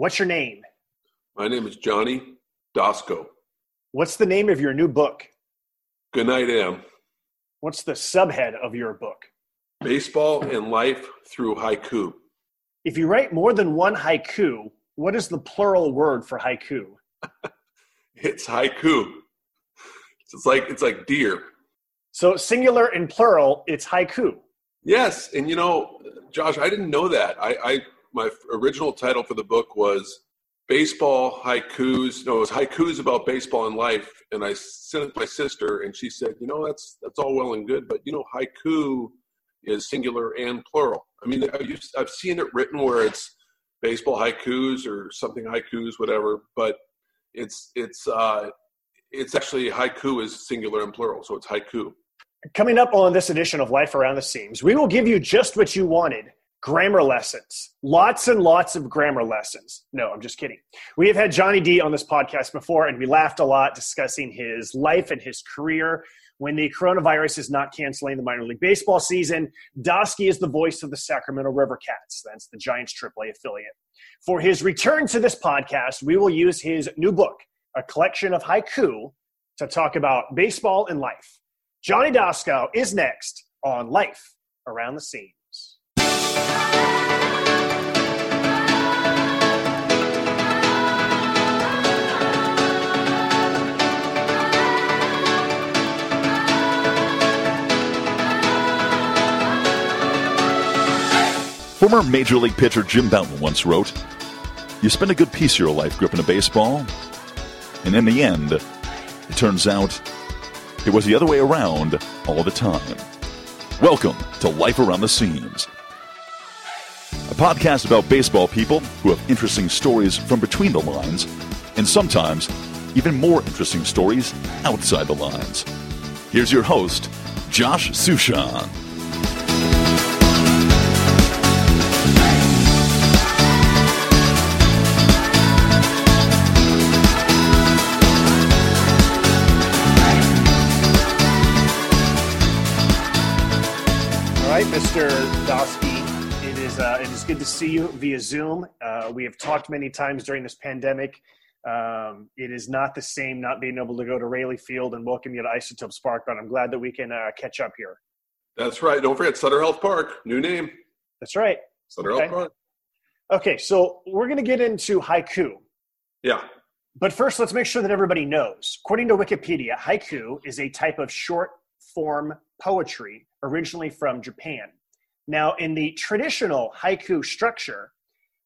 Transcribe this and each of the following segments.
What's your name? My name is Johnny Doskow. What's the name of your new book? Good night, Am. What's the subhead of your book? Baseball and life through haiku. If you write more than one haiku, what is the plural word for haiku? It's haiku. It's like it's like deer. So singular and plural, it's haiku. Yes, and you know, Josh, I didn't know that. I, I my original title for the book was baseball haikus. No, it was haikus about baseball and life. And I sent it to my sister, and she said, "You know, that's that's all well and good, but you know, haiku is singular and plural. I mean, I've, seen it written where it's baseball haikus or something haikus, whatever, but it's it's uh, it's actually haiku is singular and plural, so it's haiku. Coming up on this edition of Life Around the Seams, we will give you just what you wanted grammar lessons. Lots and lots of grammar lessons. No, I'm just kidding. We have had Johnny D on this podcast before, and we laughed a lot discussing his life and his career. When the coronavirus is not canceling the minor league baseball season, Dosky is the voice of the Sacramento River Cats. That's the Giants AAA affiliate. For his return to this podcast, we will use his new book, a collection of haiku, to talk about baseball and life. Johnny Doskow is next on Life Around the Seams. Former Major League pitcher Jim Bouton once wrote, You spend a good piece of your life gripping a baseball, and in the end, it turns out it was the other way around all the time. Welcome to Life Around the Seams, a podcast about baseball people who have interesting stories from between the lines, and sometimes even more interesting stories outside the lines. Here's your host, Josh Suchon. Right, Mr. Dosky. It is uh, it is good to see you via Zoom. Uh, we have talked many times during this pandemic. Um, it is not the same not being able to go to Raley Field and welcome you to Isotope Park, but I'm glad that we can uh, catch up here. That's right. Don't forget Sutter Health Park, new name. That's right. Sutter Okay. Health Park. Okay, so we're going to get into haiku. Yeah. But first, let's make sure that everybody knows. According to Wikipedia, haiku is a type of short form poetry originally from Japan. Now, in the traditional haiku structure,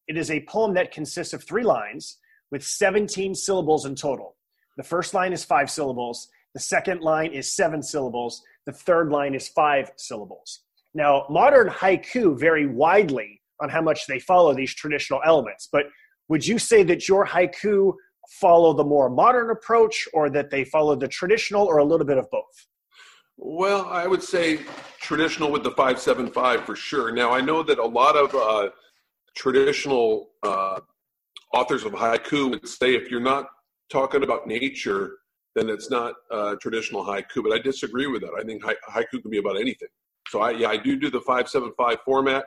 it is a poem that consists of three lines with 17 syllables in total. The first line is five syllables, the second line is seven syllables, the third line is five syllables. Now, modern haiku vary widely on how much they follow these traditional elements, but would you say that your haiku follow the more modern approach or that they follow the traditional or a little bit of both? Well, I would say traditional with the 575 for sure. Now, I know that a lot of uh, traditional uh, authors of haiku would say if you're not talking about nature, then it's not uh, traditional haiku. But I disagree with that. I think hai- haiku can be about anything. So I, yeah, I do do the 575 format,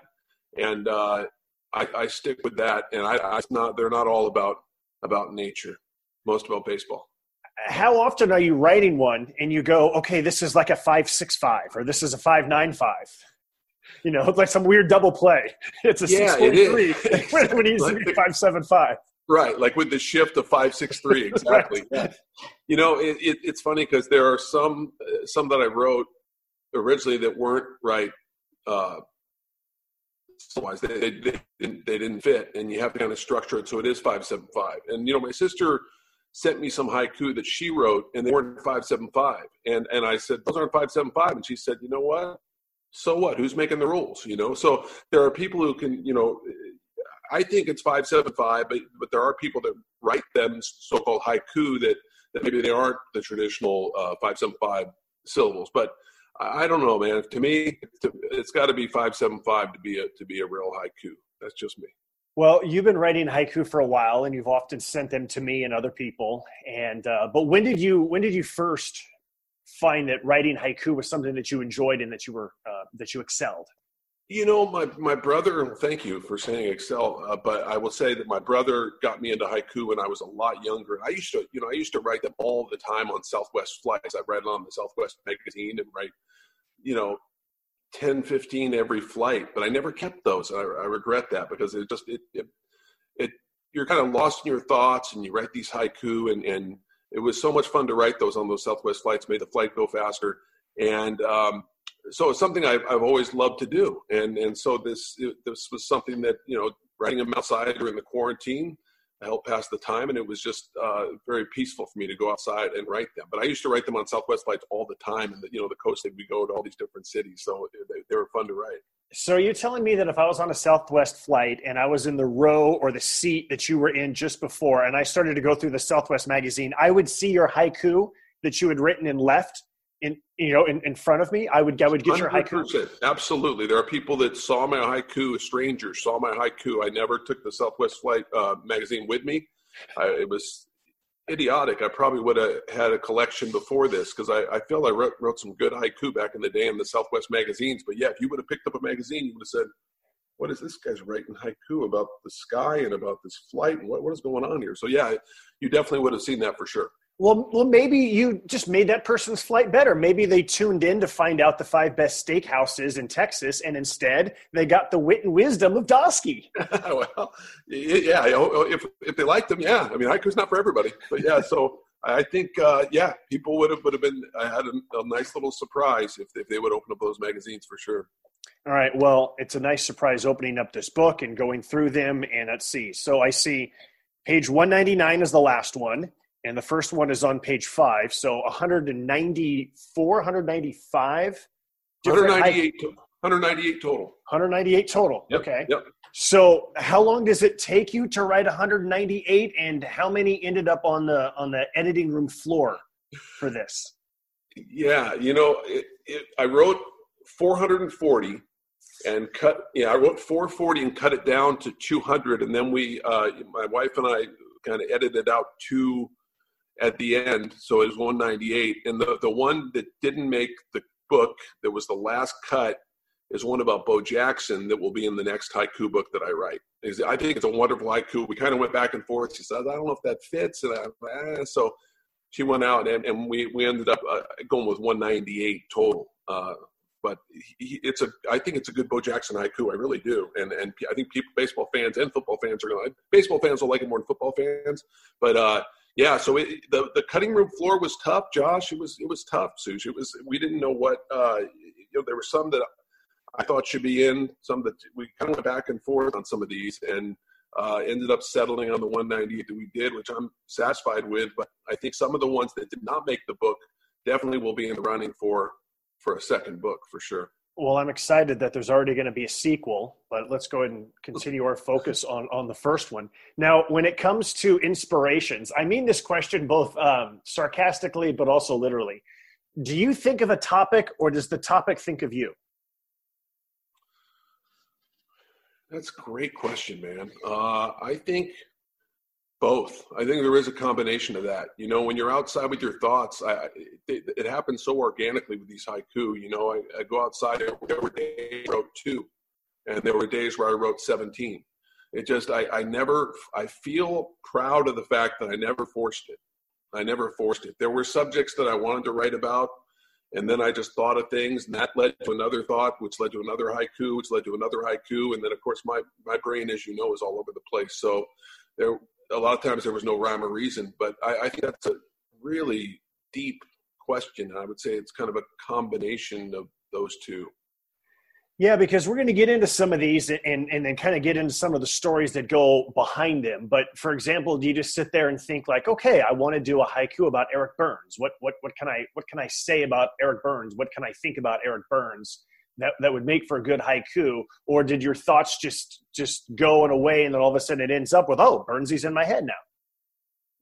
and uh, I, I stick with that. And I, I not they're not all about about nature. Most about baseball. How often are you writing one and you go, okay, this is like a 565 or this is a 595? You know, like some weird double play. It's a Yeah, it is. 643 when, when it needs to be Like- 575. Right, like with the shift of five six three, exactly. Right. You know, it, it, it's funny because there are some uh, some that I wrote originally that weren't right. Uh, otherwise, they, they, they, didn't, they didn't fit, and you have to kind of structure it so it is five seven five. And you know, my sister sent me some haiku that she wrote, and they weren't five seven five. And and I said those aren't five seven five, and she said, you know what? So what? Who's making the rules? You know, so there are people who can, you know, I think it's five seven five, but but there are people that write them so-called haiku that that maybe they aren't the traditional uh, five seven five syllables. But I don't know, man. To me, it's, it's got to be five seven five to be a to be a real haiku. That's just me. Well, you've been writing haiku for a while, and you've often sent them to me and other people. And uh, but when did you when did you first find that writing haiku was something that you enjoyed and that you were uh, that you excelled? You know, my my brother. Thank you for saying Excel, uh, but I will say that my brother got me into haiku when I was a lot younger. I used to, you know, I used to write them all the time on Southwest flights. I read on the Southwest magazine and write, you know, 10, 15 every flight, but I never kept those. I, I regret that because it just it, it it you're kind of lost in your thoughts and you write these haiku and and it was so much fun to write those on those Southwest flights. Made the flight go faster and. um so it's something I've, I've always loved to do. And, and so this, this was something that, you know, writing them outside during the quarantine helped pass the time. And it was just uh, very peaceful for me to go outside and write them. But I used to write them on Southwest flights all the time. And, the, you know, the coast, we go to all these different cities. So they, they were fun to write. So you're telling me that if I was on a Southwest flight and I was in the row or the seat that you were in just before, and I started to go through the Southwest magazine, I would see your haiku that you had written and left in you know in, in front of me i would i would get 100%. your haiku. Absolutely. There are people that saw my haiku strangers saw my haiku. I never took the southwest flight uh, magazine with me. I, it was idiotic. I probably would have had a collection before this because I, I feel i wrote, wrote some good haiku back in the day in the southwest magazines. But yeah if you would have picked up a magazine you would have said what is this guy's writing haiku about the sky and about this flight? And what, what is going on here? So yeah you definitely would have seen that for sure well, well, maybe you just made that person's flight better. Maybe they tuned in to find out the five best steakhouses in Texas, and instead they got the wit and wisdom of Dosky. well, yeah, if if they liked them, yeah. I mean, haiku's not for everybody, but yeah. So I think, uh, yeah, people would have would have been I had a, a nice little surprise if if they would open up those magazines for sure. All right. Well, it's a nice surprise opening up this book and going through them. And let's see. So I see page 199 is the last one and the first one is on page five. So 194, 195. 198, 198 total. 198 total. Yep, okay. Yep. So how long does it take you to write 198, and how many ended up on the on the editing room floor for this? Yeah, you know, it, it, I wrote 440 and cut. Yeah, I wrote 440 and cut it down to 200, and then we, uh, my wife and I, kind of edited out two at the end. So it was 198. And the, the one that didn't make the book, that was the last cut, is one about Bo Jackson that will be in the next haiku book that I write. I think it's a wonderful haiku. We kind of went back and forth. She says, I don't know if that fits. And I, eh. So she went out and, and we, we ended up uh, going with 198 total. Uh, but he, it's a, I think it's a good Bo Jackson haiku. I really do. And, and I think people, baseball fans and football fans are going to, baseball fans will like it more than football fans. But, uh, yeah, so it, the the cutting room floor was tough, Josh. It was it was tough, Sush. It was we didn't know what uh, you know. There were some that I thought should be in, some that we kind of went back and forth on some of these, and uh, ended up settling on the 198 that we did, which I'm satisfied with. But I think some of the ones that did not make the book definitely will be in the running for for a second book for sure. Well, I'm excited that there's already going to be a sequel, but let's go ahead and continue our focus on on the first one. Now, when it comes to inspirations, I mean this question both um, sarcastically but also literally. Do you think of a topic, or does the topic think of you? That's a great question, man. Uh, I think both. I think there is a combination of that. You know, when you're outside with your thoughts, I, it, it happens so organically with these haiku. You know, I, I go outside. There were days I wrote two, and there were days where I wrote 17. It just, I, I never, I feel proud of the fact that I never forced it. I never forced it. There were subjects that I wanted to write about, and then I just thought of things, and that led to another thought, which led to another haiku, which led to another haiku, and then of course my my brain, as you know, is all over the place. So there a lot of times there was no rhyme or reason, but I, I think that's a really deep question. I would say it's kind of a combination of those two. Yeah, because we're going to get into some of these and, and then kind of get into some of the stories that go behind them. But for example, do you just sit there and think like, okay, I want to do a haiku about Eric Byrnes. What what what can I what can I say about Eric Byrnes? What can I think about Eric Byrnes? That, that would make for a good haiku or did your thoughts just just go in a way and then all of a sudden it ends up with oh burnsy's in my head now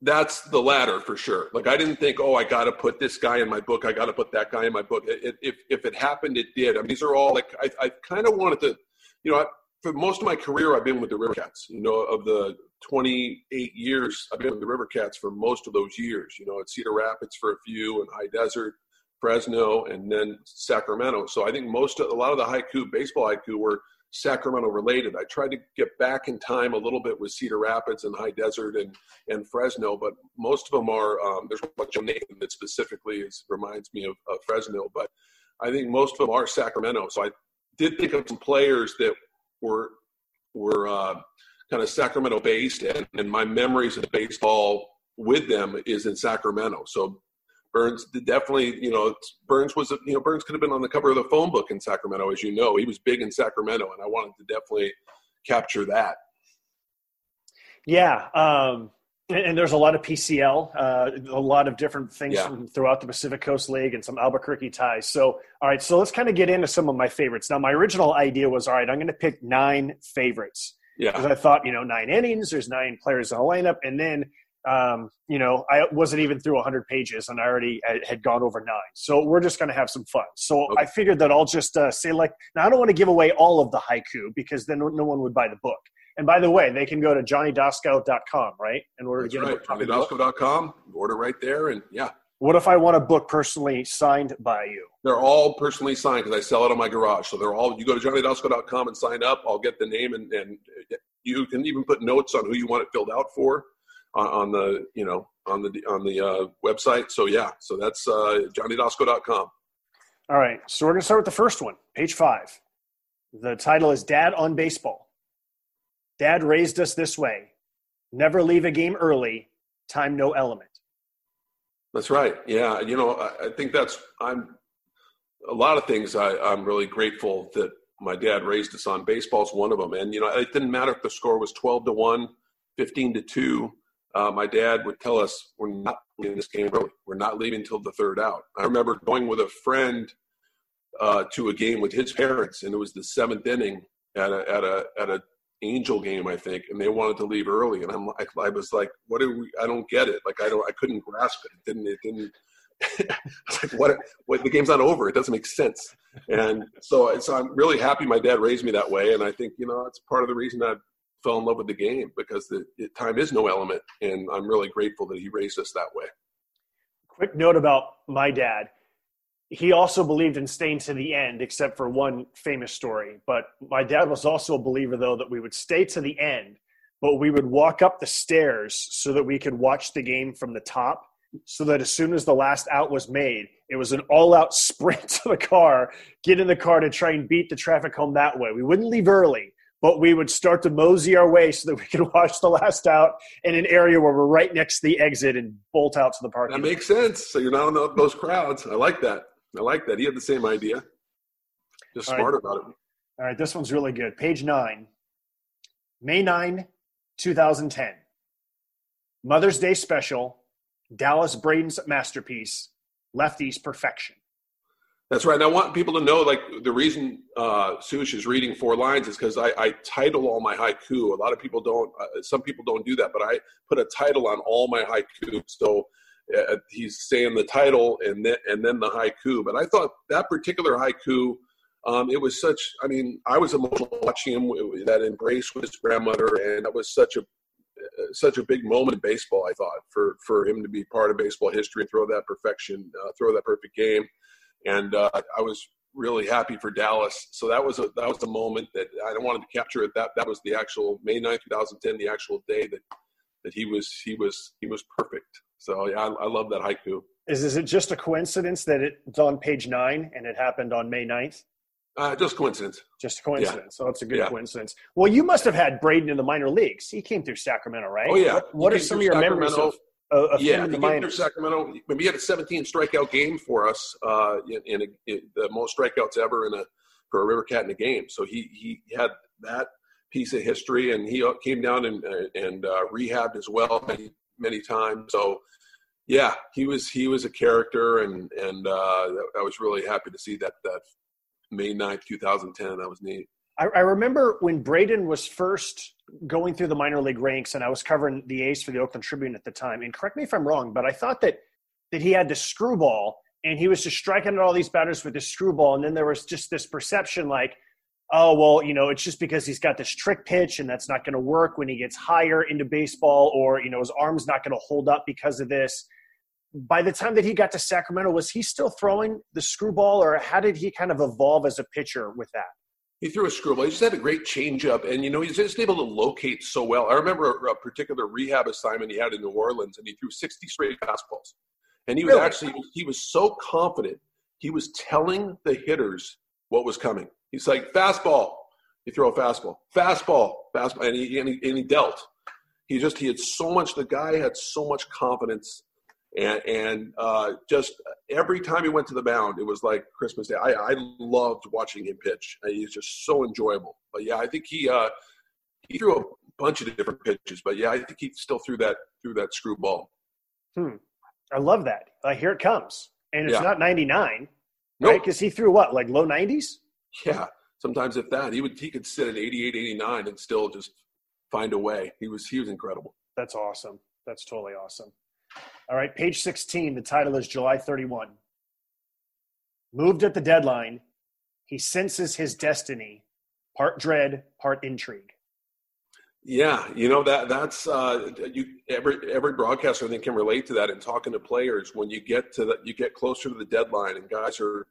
that's the latter for sure. Like i didn't think oh i got to put this guy in my book. I got to put that guy in my book. It, if, if it happened it did. I mean these are all like i, I kind of wanted to you know I, for most of my career i've been with the river cats. You know of the 28 years i've been with the river cats for most of those years. You know at cedar rapids for a few and high desert Fresno, and then Sacramento. So I think most of a lot of the haiku, baseball haiku, were Sacramento related. I tried to get back in time a little bit with Cedar Rapids and High Desert and, and Fresno, but most of them are. Um, there's one Joe Nathan that specifically is, reminds me of, of Fresno, but I think most of them are Sacramento. So I did think of some players that were were uh, kind of Sacramento based, and, and my memories of baseball with them is in Sacramento. So Burns definitely, you know, Burns was, you know, Burns could have been on the cover of the phone book in Sacramento, as you know. He was big in Sacramento, and I wanted to definitely capture that. Yeah. Um, and, there's a lot of PCL, uh, a lot of different things yeah. from throughout the Pacific Coast League and some Albuquerque ties. So, all right, so let's kind of get into some of my favorites. Now, my original idea was, all right, I'm going to pick nine favorites. Yeah. Because I thought, you know, nine innings, there's nine players in a lineup, and then um, you know, I wasn't even through 100 pages and I already had gone over nine. So we're just going to have some fun. So okay. I figured that I'll just uh, say, like, now I don't want to give away all of the haiku because then no one would buy the book. And by the way, they can go to johnnydoskow.com, right? In order That's to get right. a order right there, and yeah. What if I want a book personally signed by you? They're all personally signed because I sell it on my garage. So they're all, you go to johnnydoskow.com and sign up. I'll get the name and, and you can even put notes on who you want it filled out for on, on the you know on the on the uh, website. So yeah, so that's uh, johnnydoskow.com. All right, so we're gonna start with the first one, page five. The title is "Dad on Baseball." Dad raised us this way: never leave a game early. Time no element. That's right. Yeah, you know, I, I think that's I'm a lot of things I, I'm really grateful that my dad raised us on. Baseball's one of them, and you know, it didn't matter if the score was 12 to one, 15 to two uh, my dad would tell us, "We're not leaving this game early. We're not leaving until the third out." I remember going with a friend uh, to a game with his parents, and it was the seventh inning at a at a at a Angel game, I think, and they wanted to leave early, and I'm like, I was like, "What do we? I don't get it. Like, I don't, I couldn't grasp it. It didn't, it didn't." I was like what, what the game's not over it doesn't make sense and so so i'm really happy my dad raised me that way and i think you know that's part of the reason i fell in love with the game because the, time is no element, and I'm really grateful that he raised us that way. Quick note about my dad. He also believed in staying to the end, except for one famous story. But my dad was also a believer, though, that we would stay to the end, but we would walk up the stairs so that we could watch the game from the top so that as soon as the last out was made, it was an all out sprint to the car, get in the car to try and beat the traffic home that way. We wouldn't leave early but we would start to mosey our way so that we could watch the last out in an area where we're right next to the exit and bolt out to the park. That makes sense. So you're not in those crowds. I like that. I like that. He had the same idea. Just All smart right. about it. All right, this one's really good. Page nine, May 9, 2010. Mother's Day special, Dallas Braden's masterpiece, Lefty's Perfection. That's right. And I want people to know, like, the reason uh, Sush is reading four lines is because I, I, title all my haiku. A lot of people don't, uh, some people don't do that, but I put a title on all my haiku. So uh, he's saying the title and then, and then the haiku. But I thought that particular haiku, um, it was such, I mean, I was emotional watching him, that embrace with his grandmother. And that was such a, uh, such a big moment in baseball, I thought, for, for him to be part of baseball history and throw that perfection, uh, throw that perfect game and uh, I was really happy for Dallas. So that was a that was a moment that I wanted to capture it. That that was the actual May 9th, 2010, the actual day that that he was he was he was perfect. So yeah, I, I love that haiku. Is is it just a coincidence that it's on page nine and it happened on May 9th? Uh, just coincidence. Just a coincidence. Yeah. So it's a good yeah. coincidence. Well, you must have had Braden in the minor leagues. He came through Sacramento, right? Oh yeah. What, what are some of your Sacramento. memories of? Uh, yeah, he came through Sacramento. He had a 17 strikeout game for us, uh, in, in, a, in, the most strikeouts ever in a for a River Cat in a game. So he he had that piece of history, and he came down and and uh, rehabbed as well many many times. So yeah, he was he was a character, and and uh, I was really happy to see that that May 9th, 2010. That was neat. I, I remember when Braden was first going through the minor league ranks, and I was covering the A's for the Oakland Tribune at the time. And correct me if I'm wrong, but I thought that that he had the screwball, and he was just striking at all these batters with this screwball. And then there was just this perception, like, oh well, you know, it's just because he's got this trick pitch, and that's not going to work when he gets higher into baseball, or you know, his arm's not going to hold up because of this. by the time that he got to Sacramento, was he still throwing the screwball, or how did he kind of evolve as a pitcher with that? He threw a screwball. He just had a great changeup, and you know he's just able to locate so well. I remember a, a, particular rehab assignment he had in New Orleans, and he threw 60 straight fastballs. And he was really? actually he was so confident he was telling the hitters what was coming. He's like fastball, you throw a fastball, fastball, fastball, and he, and he, and he dealt. He just he had so much. The guy had so much confidence, and and uh, just every time he went to the mound, it was like Christmas Day. I, I loved watching him pitch. He's just so enjoyable. But yeah, I think he uh, he threw a bunch of different pitches. But yeah, I think he still threw that threw that screwball. Hmm. I love that. Uh, here it comes, and it's yeah. not ninety nine, nope. right? Because he threw what, like low nineties? Yeah, sometimes if that. He would he could sit at 88, 89 and still just find a way. He was he was incredible. That's awesome. That's totally awesome. All right, page 16. The title is July 31. Moved at the deadline, he senses his destiny, part dread, part intrigue. Yeah, you know that that's uh, you. Every every broadcaster I think can relate to that. And talking to players, when you get to the, you get closer to the deadline, and guys are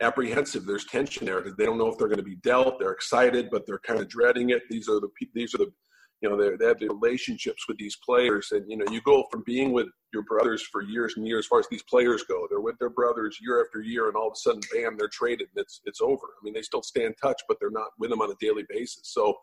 apprehensive. There's tension there because they don't know if they're going to be dealt. They're excited, but they're kind of dreading it. These are the these are the you know they have the relationships with these players, and you know you go from being with your brothers for years and years. As far as these players go, they're with their brothers year after year, and all of a sudden, bam, they're traded, and it's it's over. I mean, they still stay in touch, but they're not with them on a daily basis. So,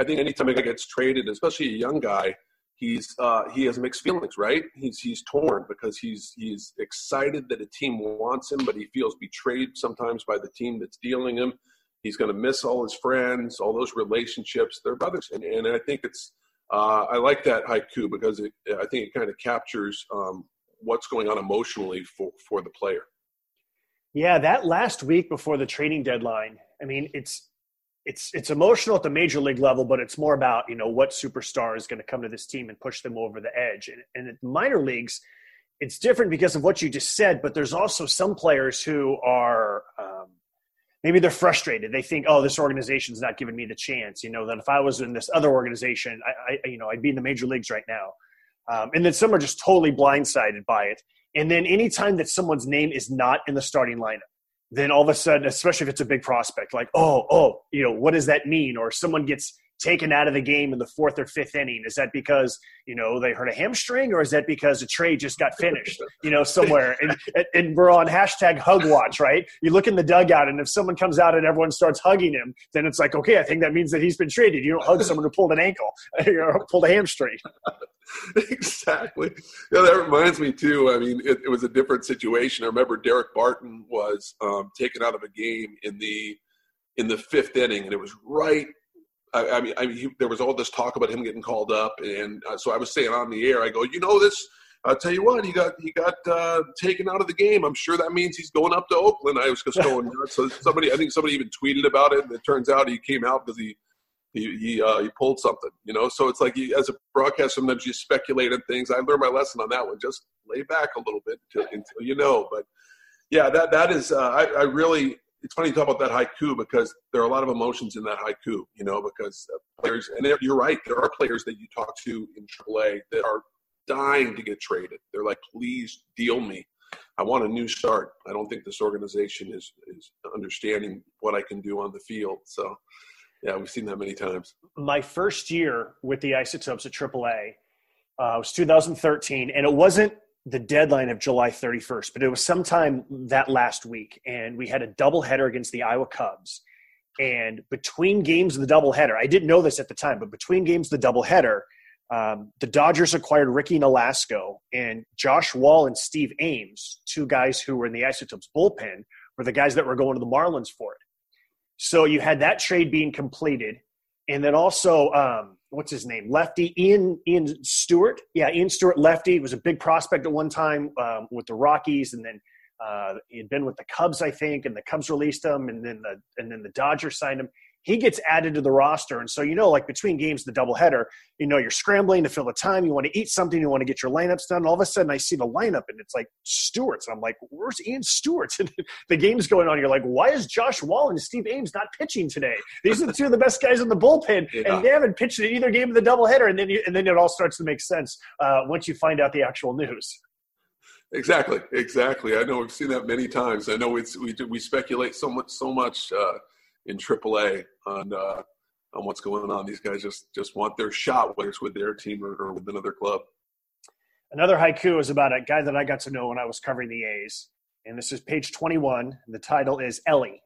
I think anytime a guy gets traded, especially a young guy, he's uh, he has mixed feelings, right? He's he's torn because he's he's excited that a team wants him, but he feels betrayed sometimes by the team that's dealing him. He's going to miss all his friends, all those relationships. They're brothers, and and I think it's uh, I like that haiku because it, I think it kind of captures um, what's going on emotionally for for the player. Yeah, that last week before the trading deadline, I mean, it's it's it's emotional at the major league level, but it's more about you know what superstar is going to come to this team and push them over the edge. And, and in minor leagues, it's different because of what you just said. But there's also some players who are um, maybe they're frustrated. They think, oh, this organization's not giving me the chance. You know that if I was in this other organization, I, I you know I'd be in the major leagues right now. Um, and then some are just totally blindsided by it. And then anytime that someone's name is not in the starting lineup then all of a sudden, especially if it's a big prospect, like, oh, oh, you know, what does that mean? Or someone gets taken out of the game in the fourth or fifth inning? Is that because you know they hurt a hamstring, or is that because a trade just got finished, you know, somewhere? And, and we're on hashtag hug watch, right? You look in the dugout, and if someone comes out and everyone starts hugging him, then it's like, okay, I think that means that he's been traded. You don't hug someone who pulled an ankle or pulled a hamstring. exactly. Yeah, that reminds me too. I mean, it, it, was a different situation. I remember Daric Barton was um, taken out of a game in the in the fifth inning, and it was right I, I mean, I mean he, there was all this talk about him getting called up, and uh, so I was saying on the air, I go, you know this. I'll tell you what, he got he got uh, taken out of the game. I'm sure that means he's going up to Oakland. I was just going nuts. So somebody, I think somebody even tweeted about it, and it turns out he came out because he he he, uh, he pulled something. You know, so it's like you, as a broadcaster, sometimes you speculate on things. I learned my lesson on that one. Just lay back a little bit until, until you know. But yeah, that that is. Uh, I, I really it's funny you talk about that haiku because there are a lot of emotions in that haiku, you know, because players, and you're right, there are players that you talk to in AAA that are dying to get traded. They're like, please deal me. I want a new start. I don't think this organization is is understanding what I can do on the field. So, yeah, we've seen that many times. My first year with the Isotopes at AAA uh, was 2013, and it wasn't the deadline of July 31st, but it was sometime that last week, and we had a doubleheader against the Iowa Cubs. And between games of the doubleheader, I didn't know this at the time, but between games of the doubleheader, um, the Dodgers acquired Ricky Nolasco and Josh Wall and Steve Ames, two guys who were in the Isotopes bullpen, were the guys that were going to the Marlins for it. So you had that trade being completed, and then also um, what's his name? Lefty Ian Ian Stewart. Yeah, Ian Stewart, lefty was a big prospect at one time um, with the Rockies, and then uh, he had been with the Cubs, I think, and the Cubs released him, and then the and then the Dodgers signed him he gets added to the roster. And so, you know, like between games, the doubleheader, you know, you're scrambling to fill the time. You want to eat something. You want to get your lineups done. All of a sudden, I see the lineup and it's like Stewart's. I'm like, where's Ian Stewart? And the game's going on. You're like, why is Josh Wall and Steve Ames not pitching today? These are the two of the best guys in the bullpen, yeah. and they haven't pitched in either game of the doubleheader. And then, you, and then it all starts to make sense uh, once you find out the actual news. Exactly, exactly. I know we've seen that many times. I know it's we we speculate so much so much uh, in AAA on uh, on what's going on. These guys just just want their shot, whether it's with their team or, or with another club. Another haiku is about a guy that I got to know when I was covering the A's, and this is page twenty-one. The title is Ellie.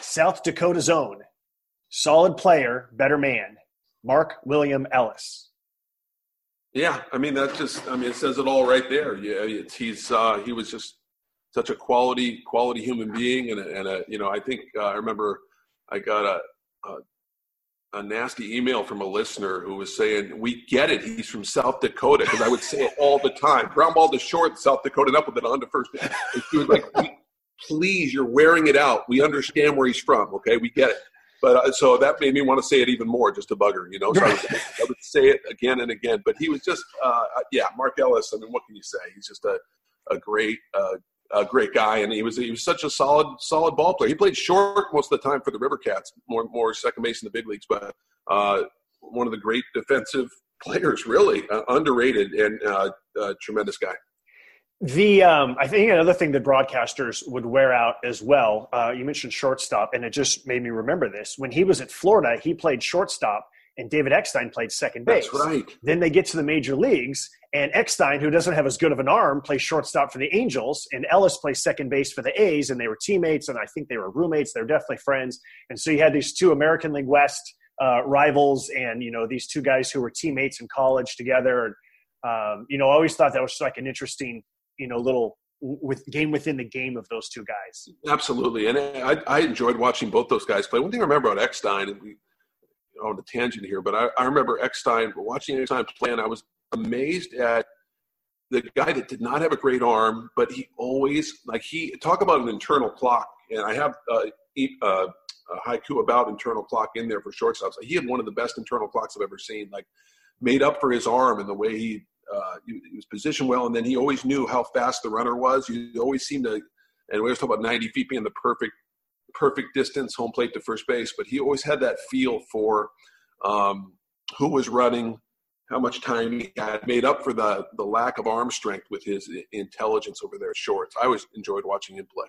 South Dakota's own, solid player, better man, Mark William Ellis. Yeah, I mean that just I mean it says it all right there. Yeah, he's uh, he was just such a quality quality human being, and a, and a you know I think uh, I remember I got a, a, a nasty email from a listener who was saying we get it he's from South Dakota because I would say it all the time ground ball to short South Dakota and up with it on to first. And she was like, please, you're wearing it out. We understand where he's from. Okay, we get it. But uh, so that made me want to say it even more, just to bugger, you know. So I would, I would, say it again and again. But he was just, uh, yeah, Mark Ellis. I mean, what can you say? He's just a, a great, uh, a great guy, and he was he was such a solid, solid ball player. He played short most of the time for the River Cats, more more second base in the big leagues, but uh, one of the great defensive players, really uh, underrated and uh, tremendous guy. The um, I think another thing that broadcasters would wear out as well. Uh, you mentioned shortstop, and it just made me remember this. When he was at Florida, he played shortstop, and David Eckstein played second base. That's right. Then they get to the major leagues, and Eckstein, who doesn't have as good of an arm, plays shortstop for the Angels, and Ellis plays second base for the A's, and they were teammates, and I think they were roommates. They're definitely friends, and so you had these two American League West uh, rivals, and you know these two guys who were teammates in college together. And um, you know, I always thought that was like an interesting you know little with game within the game of those two guys. Absolutely, and I, I enjoyed watching both those guys play. One thing I remember about Eckstein, and we on the tangent here, but I, I remember Eckstein watching Eckstein play, and I was amazed at the guy that did not have a great arm, but he always like he talk about an internal clock, and I have uh, uh, a haiku about internal clock in there for shortstops. He had one of the best internal clocks I've ever seen. Like made up for his arm and the way he uh, he, he, was positioned well, and then he always knew how fast the runner was. He always seemed to, and we always talk about 90 feet being the perfect perfect distance, home plate to first base, but he always had that feel for um, who was running, how much time he had, made up for the the lack of arm strength with his intelligence over there shorts. I always enjoyed watching him play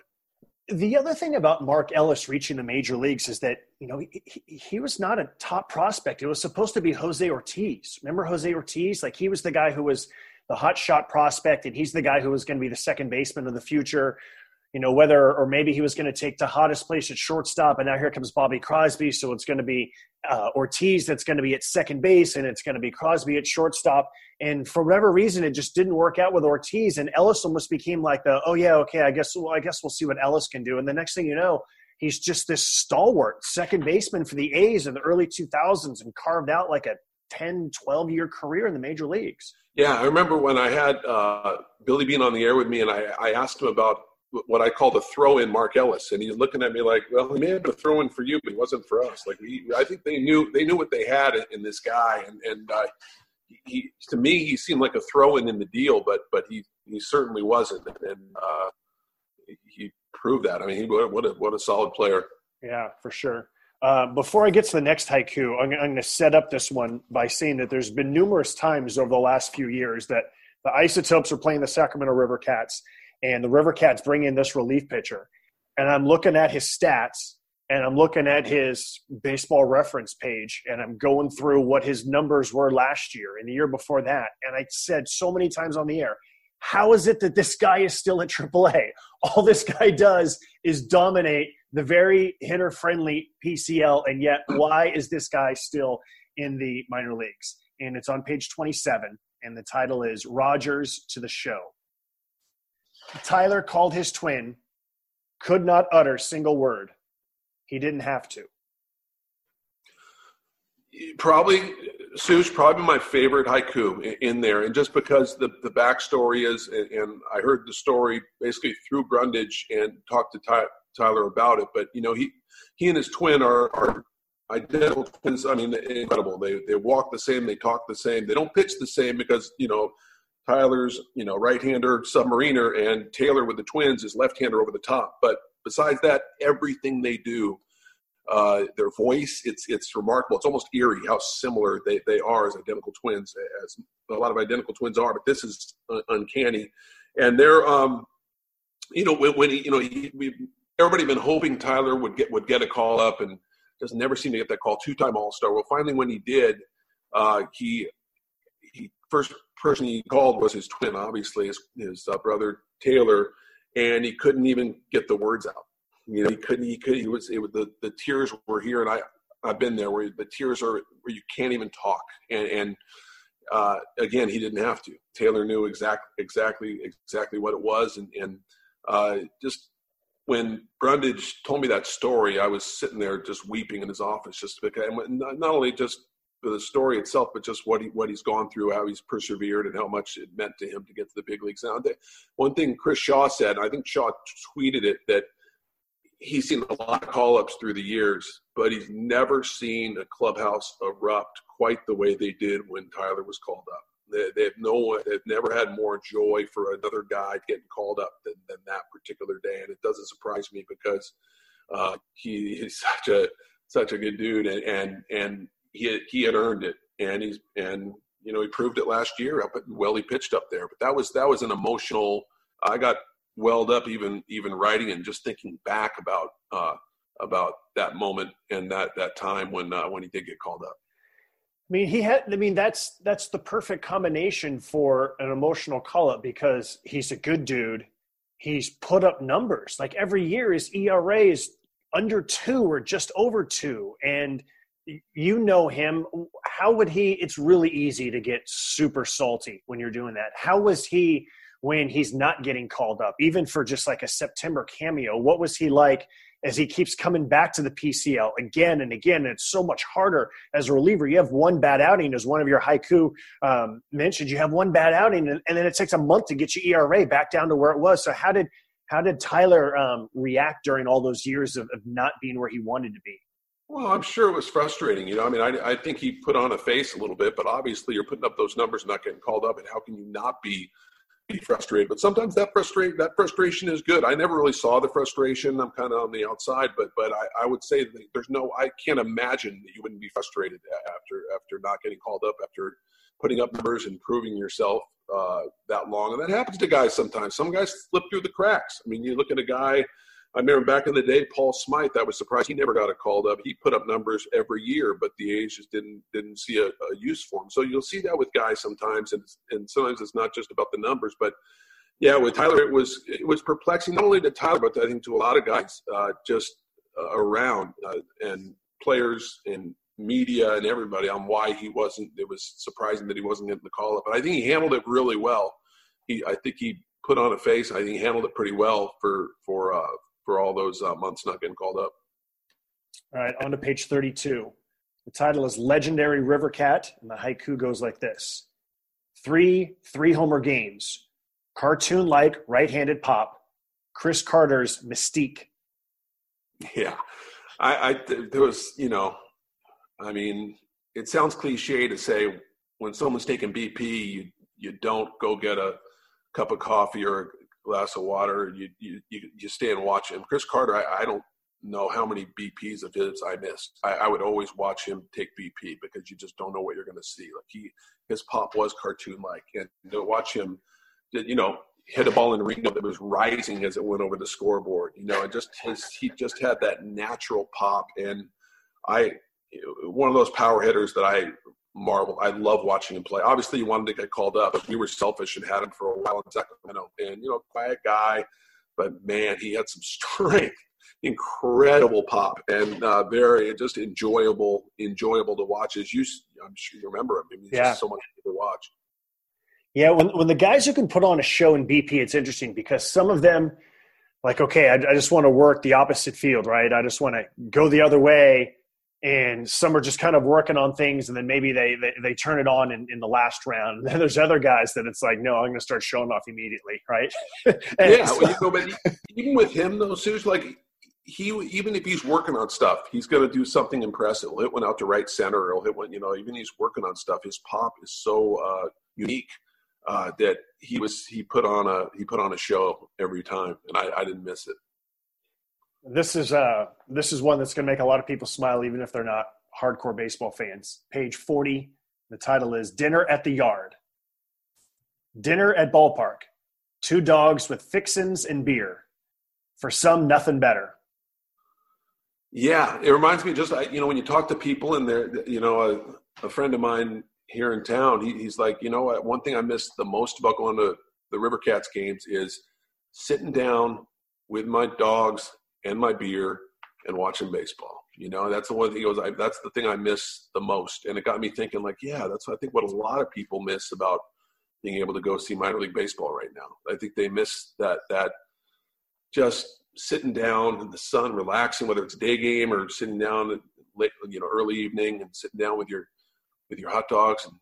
the other thing about Mark Ellis reaching the major leagues is that you know he, he, was not a top prospect. It was supposed to be Jose Ortiz. Remember Jose Ortiz? Like he was the guy who was the hot shot prospect, and he's the guy who was going to be the second baseman of the future you know, whether or maybe he was going to take the hottest place at shortstop, and now here comes Bobby Crosby, so it's going to be uh, Ortiz that's going to be at second base, and it's going to be Crosby at shortstop. And for whatever reason, it just didn't work out with Ortiz, and Ellis almost became like the, oh yeah, okay, I guess, well, I guess we'll see what Ellis can do. And the next thing you know, he's just this stalwart second baseman for the A's in the early 2000s, and carved out like a 10, 12 year career in the major leagues. Yeah, I remember when I had uh, Billy Beane on the air with me, and I, I asked him about what I call the throw in Mark Ellis, and he's looking at me like, "Well, he may have been a throw in for you, but he wasn't for us." Like, he, I think they knew they knew what they had in this guy, and and uh, he, to me he seemed like a throw in in the deal, but but he he certainly wasn't, and uh, he proved that. I mean, he, what a what a solid player. Yeah, for sure. Uh, before I get to the next haiku, I'm, I'm going to set up this one by saying that there's been numerous times over the last few years that the Isotopes are playing the Sacramento River Cats and the River Cats bring in this relief pitcher. And I'm looking at his stats and I'm looking at his baseball reference page and I'm going through what his numbers were last year and the year before that. And I said so many times on the air, how is it that this guy is still at AAA? All this guy does is dominate the very hitter friendly PCL. And yet, why is this guy still in the minor leagues? And it's on page 27. And the title is Rogers to the Show. Tyler called his twin, could not utter single word. He didn't have to. Probably, Sue's probably my favorite haiku in there. And just because the, the backstory is, and I heard the story basically through Brundage and talked to Ty, Tyler about it, but, you know, he, he and his twin are, are identical twins. I mean, incredible. They, they walk the same, they talk the same. They don't pitch the same because, you know, Tyler's, you know, right-hander submariner, and Taylor with the Twins is left-hander over the top. But besides that, everything they do uh, their voice. It's it's remarkable. It's almost eerie how similar they, they are as identical twins, as a lot of identical twins are. But this is uncanny, and they're um, you know when, when he, you know he, we everybody been hoping Tyler would get would get a call up and just never seemed to get that call. Two time All Star. Well, finally when he did, uh, he first person he called was his twin, obviously his his uh, brother Taylor, and he couldn't even get the words out you know, he couldn't. He could. He was. It was the the tears were here, and I I've been there where the tears are where you can't even talk. And and uh, again, he didn't have to. Taylor knew exactly exactly exactly what it was, and and uh, just when Brundage told me that story, I was sitting there just weeping in his office, just because not, not only just for the story itself, but just what he what he's gone through, how he's persevered, and how much it meant to him to get to the big leagues. Now, one thing Chris Shaw said, I think Shaw tweeted it that he's seen a lot of call ups through the years, but he's never seen a clubhouse erupt quite the way they did when Tyler was called up. They, they have no, they've never had more joy for another guy getting called up than, than that particular day, and it doesn't surprise me because uh, he is such a such a good dude, and and and he had, he had earned it, and he's and you know he proved it last year up at well he pitched up there, but that was that was an emotional. I got welled up even even writing and just thinking back about uh, about that moment and that that time when uh, when he did get called up. I mean, he had. I mean, that's that's the perfect combination for an emotional call up because he's a good dude. He's put up numbers like every year. His ERA is under two or just over two, and you know him. How would he? It's really easy to get super salty when you're doing that. How was he? when he's not getting called up, even for just like a September cameo? What was he like as he keeps coming back to the PCL again and again? And it's so much harder as a reliever. You have one bad outing, as one of your haiku um, mentioned. You have one bad outing, and, and, then it takes a month to get your ERA back down to where it was. So how did how did Tyler um, react during all those years of, of not being where he wanted to be? Well, I'm sure it was frustrating. You know, I mean, I, I think he put on a face a little bit, but obviously you're putting up those numbers, and not getting called up, and how can you not be be frustrated. But sometimes that frustrate that frustration is good. I never really saw the frustration. I'm kind of on the outside, but but I, I would say that there's no. I can't imagine that you wouldn't be frustrated after after not getting called up after putting up numbers and proving yourself uh, that long. And that happens to guys sometimes. Some guys slip through the cracks. I mean, you look at a guy I remember back in the day, Paul Smythe. I was surprised he never got a called up. He put up numbers every year, but the A's just didn't didn't see a, a use for him. So you'll see that with guys sometimes, and and sometimes it's not just about the numbers, but yeah, with Tyler, it was it was perplexing not only to Tyler, but I think to a lot of guys uh, just uh, around uh, and players and media and everybody on why he wasn't. It was surprising that he wasn't getting the call up, but I think he handled it really well. He, I think he put on a face. I think he handled it pretty well for for uh, for all those uh, months not getting called up. All right, on to page 32. The title is Legendary River Cat, and the haiku goes like this Three three homer games, cartoon like right handed pop, Chris Carter's mystique. Yeah. I, I, there was, you know, I mean, it sounds cliche to say when someone's taking BP, you, you don't go get a cup of coffee or glass of water. You you you, stay and watch him. Chris Carter, I, I don't know how many BPs of his I missed. I, I, would always watch him take BP because you just don't know what you're going to see. Like he, his pop was cartoon like, and to watch him, you know, hit a ball in Reno that was rising as it went over the scoreboard. You know, it just his he just had that natural pop, and I, one of those power hitters that I marvel. I love watching him play. Obviously, he wanted to get called up, but we were selfish and had him for a while in Sacramento. And you know, quiet guy, but man, he had some strength, incredible pop, and uh, very just enjoyable, enjoyable to watch. As you, I'm sure you remember him. I mean, yeah. so much to watch. Yeah, when when the guys who can put on a show in BP, it's interesting because some of them, like, okay, I, I just want to work the opposite field, right? I just want to go the other way and some are just kind of working on things and then maybe they they, they turn it on in, in the last round. And then there's other guys that it's like no i'm going to start showing off immediately right? Yeah so, well, you know, but even with him though Sue's like he even if he's working on stuff he's going to do something impressive. He'll hit one out to right center he'll hit one you know even he's working on stuff his pop is so uh, unique uh, that he was he put on a he put on a show every time and I, I didn't miss it This is uh this is one that's going to make a lot of people smile, even if they're not hardcore baseball fans. Page forty. The title is "Dinner at the Yard." Dinner at ballpark. Two dogs with fixins and beer. For some, nothing better. Yeah, it reminds me just you know when you talk to people and they're you know a, a friend of mine here in town, he, he's like, you know what, one thing I miss the most about going to the River Cats games is sitting down with my dogs and my beer and watching baseball. You know, that's the one thing goes. I, that's the thing I miss the most, and it got me thinking. Like, yeah, that's I think what a lot of people miss about being able to go see minor league baseball right now. I think they miss that that just sitting down in the sun, relaxing, whether it's day game or sitting down late, you know, early evening and sitting down with your with your hot dogs and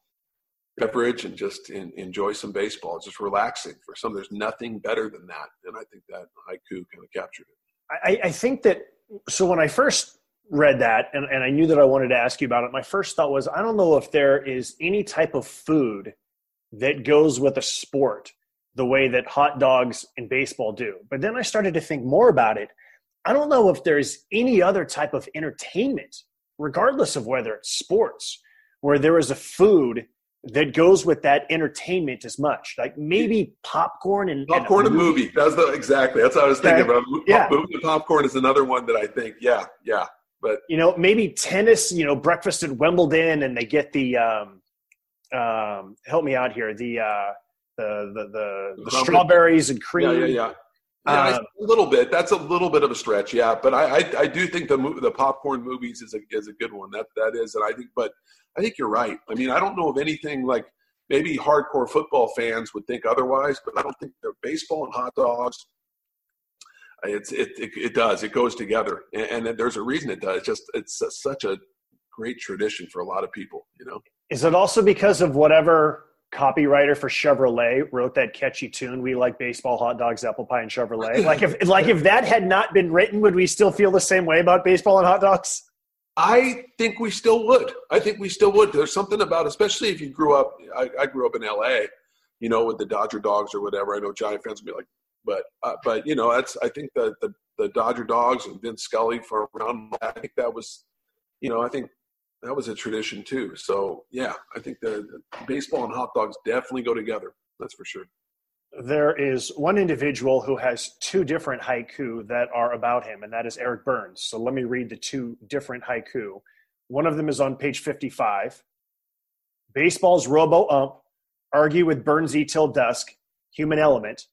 beverage and just in, enjoy some baseball. It's just relaxing. For some, there's nothing better than that, and I think that haiku kind of captured it. I, I think that so when I first read that and, and I knew that I wanted to ask you about it, my first thought was I don't know if there is any type of food that goes with a sport the way that hot dogs and baseball do. But then I started to think more about it. I don't know if there's any other type of entertainment, regardless of whether it's sports, where there is a food that goes with that entertainment as much. Like maybe popcorn and popcorn and, movie. movie. That's the exactly. That's what I was thinking okay. about. Yeah. Movie and popcorn is another one that I think. Yeah, yeah. But you know, maybe tennis. You know, breakfast at Wimbledon, and they get the um, um, help me out here. The uh, the the the, the strawberries and cream. Yeah, yeah, yeah. Yeah, um, a little bit. That's a little bit of a stretch, yeah. But I, I, I, do think the the popcorn movies is a is a good one. That that is, and I think, but I think you're right. I mean, I don't know of anything like maybe hardcore football fans would think otherwise, but I don't think they're baseball and hot dogs. It's it it, it does. It goes together, and, and, there's a reason it does. Just it's a, such a great tradition for a lot of people. You know. Is it also because of whatever copywriter for Chevrolet wrote that catchy tune, "We like baseball, hot dogs, apple pie, and Chevrolet"? like if like if that had not been written, would we still feel the same way about baseball and hot dogs? I think we still would. I think we still would. There's something about, especially if you grew up. I, I grew up in L.A. You know, with the Dodger dogs or whatever. I know Giant fans would be like, but uh, but you know, that's I think the, the the Dodger dogs and Vin Scully for around. I think that was, you know, I think that was a tradition too. So yeah, I think the, the baseball and hot dogs definitely go together. That's for sure. There is one individual who has two different haiku that are about him, and that is Eric Byrnes. So let me read the two different haiku. One of them is on page 55. Baseball's robo ump, argue with Burnsy till dusk, human element.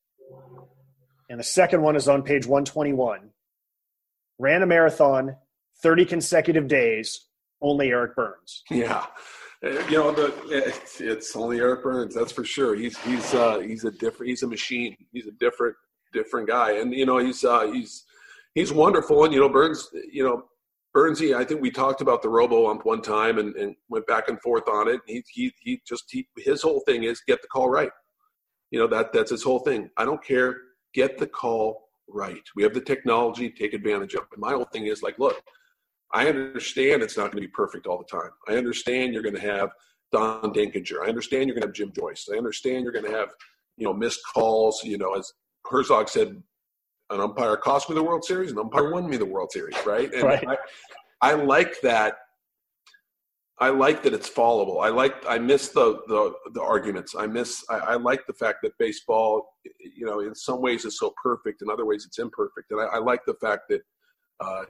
And the second one is on page 121. Ran a marathon, 30 consecutive days, only Eric Byrnes. Yeah. You know, the, it's, it's only Eric Byrnes. That's for sure. He's he's uh, he's a different. He's a machine. He's a different different guy, and you know he's uh, he's he's wonderful. And you know Byrnes, you know Burnsy. I think we talked about the robo ump one time and, and went back and forth on it. He he he just he, his whole thing is get the call right. You know that that's his whole thing. I don't care. Get the call right. We have the technology. Take advantage of it. My whole thing is like, look, I understand it's not going to be perfect all the time. I understand you're going to have Don Denkinger. I understand you're going to have Jim Joyce. I understand you're going to have, you know, missed calls. You know, as Herzog said, an umpire cost me the World Series, an umpire won me the World Series, right? And right. I, I like that. I like that it's followable. I like. I miss the the, the arguments. I miss. I, I, like the fact that baseball, you know, in some ways is so perfect, in other ways it's imperfect, and I, I like the fact that uh,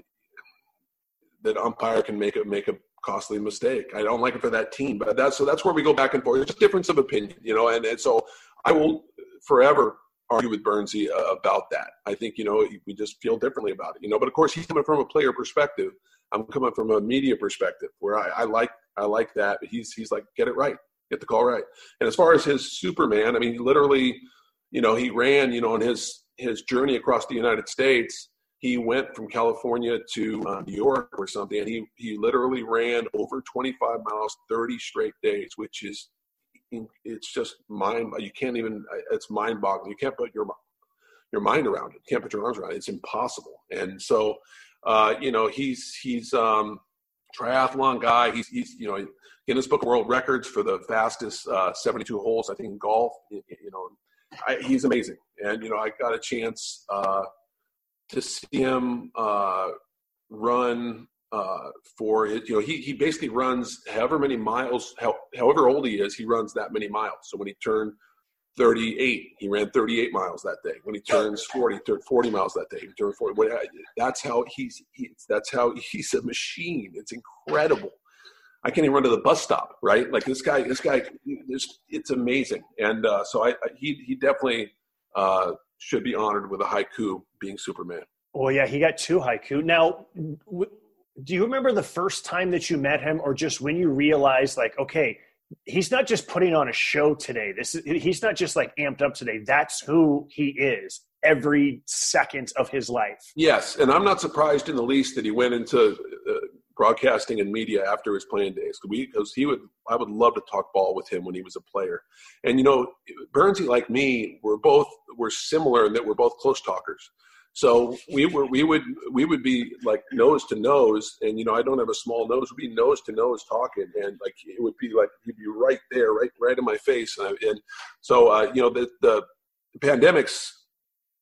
that umpire can make a make a costly mistake. I don't like it for that team, but that's so that's where we go back and forth. It's just difference of opinion, you know. And, and so I will forever argue with Burnsy uh, about that. I think you know we just feel differently about it, you know. But of course, he's coming from a player perspective. I'm coming from a media perspective, where I, I like I like that. But he's he's like get it right, get the call right. And as far as his Superman, I mean, literally, you know, he ran, you know, on his his journey across the United States he went from California to uh, New York or something, and he he literally ran over 25 miles 30 straight days, which is it's just mind you can't even it's mind boggling. You can't put your your mind around it. You can't put your arms around it. It's impossible. And so, uh, you know, he's he's um, triathlon guy. He's he's you know Guinness Book of World Records for the fastest uh, 72 holes. I think in golf. You know, I, he's amazing. And you know, I got a chance. To see him uh, run uh, for it. You know, he he basically runs however many miles, how, however old he is, he runs that many miles. So when he turned 38, he ran 38 miles that day. When he turns 40, he turned 40 miles that day. He turned 40. That's how he's. He, that's how he's a machine. It's incredible. I can't even run to the bus stop, right? Like this guy, this guy, it's amazing. And uh, so I, I, he, he definitely uh, should be honored with a haiku being Superman. Well, yeah, he got two haiku. Now, w- do you remember the first time that you met him, or just when you realized, like, okay, he's not just putting on a show today. This is he's not just like amped up today. That's who he is every second of his life. Yes, and I'm not surprised in the least that he went into uh, broadcasting and media after his playing days because he would I would love to talk ball with him when he was a player. And you know, Burnsy like me, we're both we're similar in that we're both close talkers. So we were we would we would be like nose to nose, and you know I don't have a small nose. We'd be nose to nose talking, and like it would be like he'd be right there, right right in my face, and, I, and so uh, you know the the pandemic's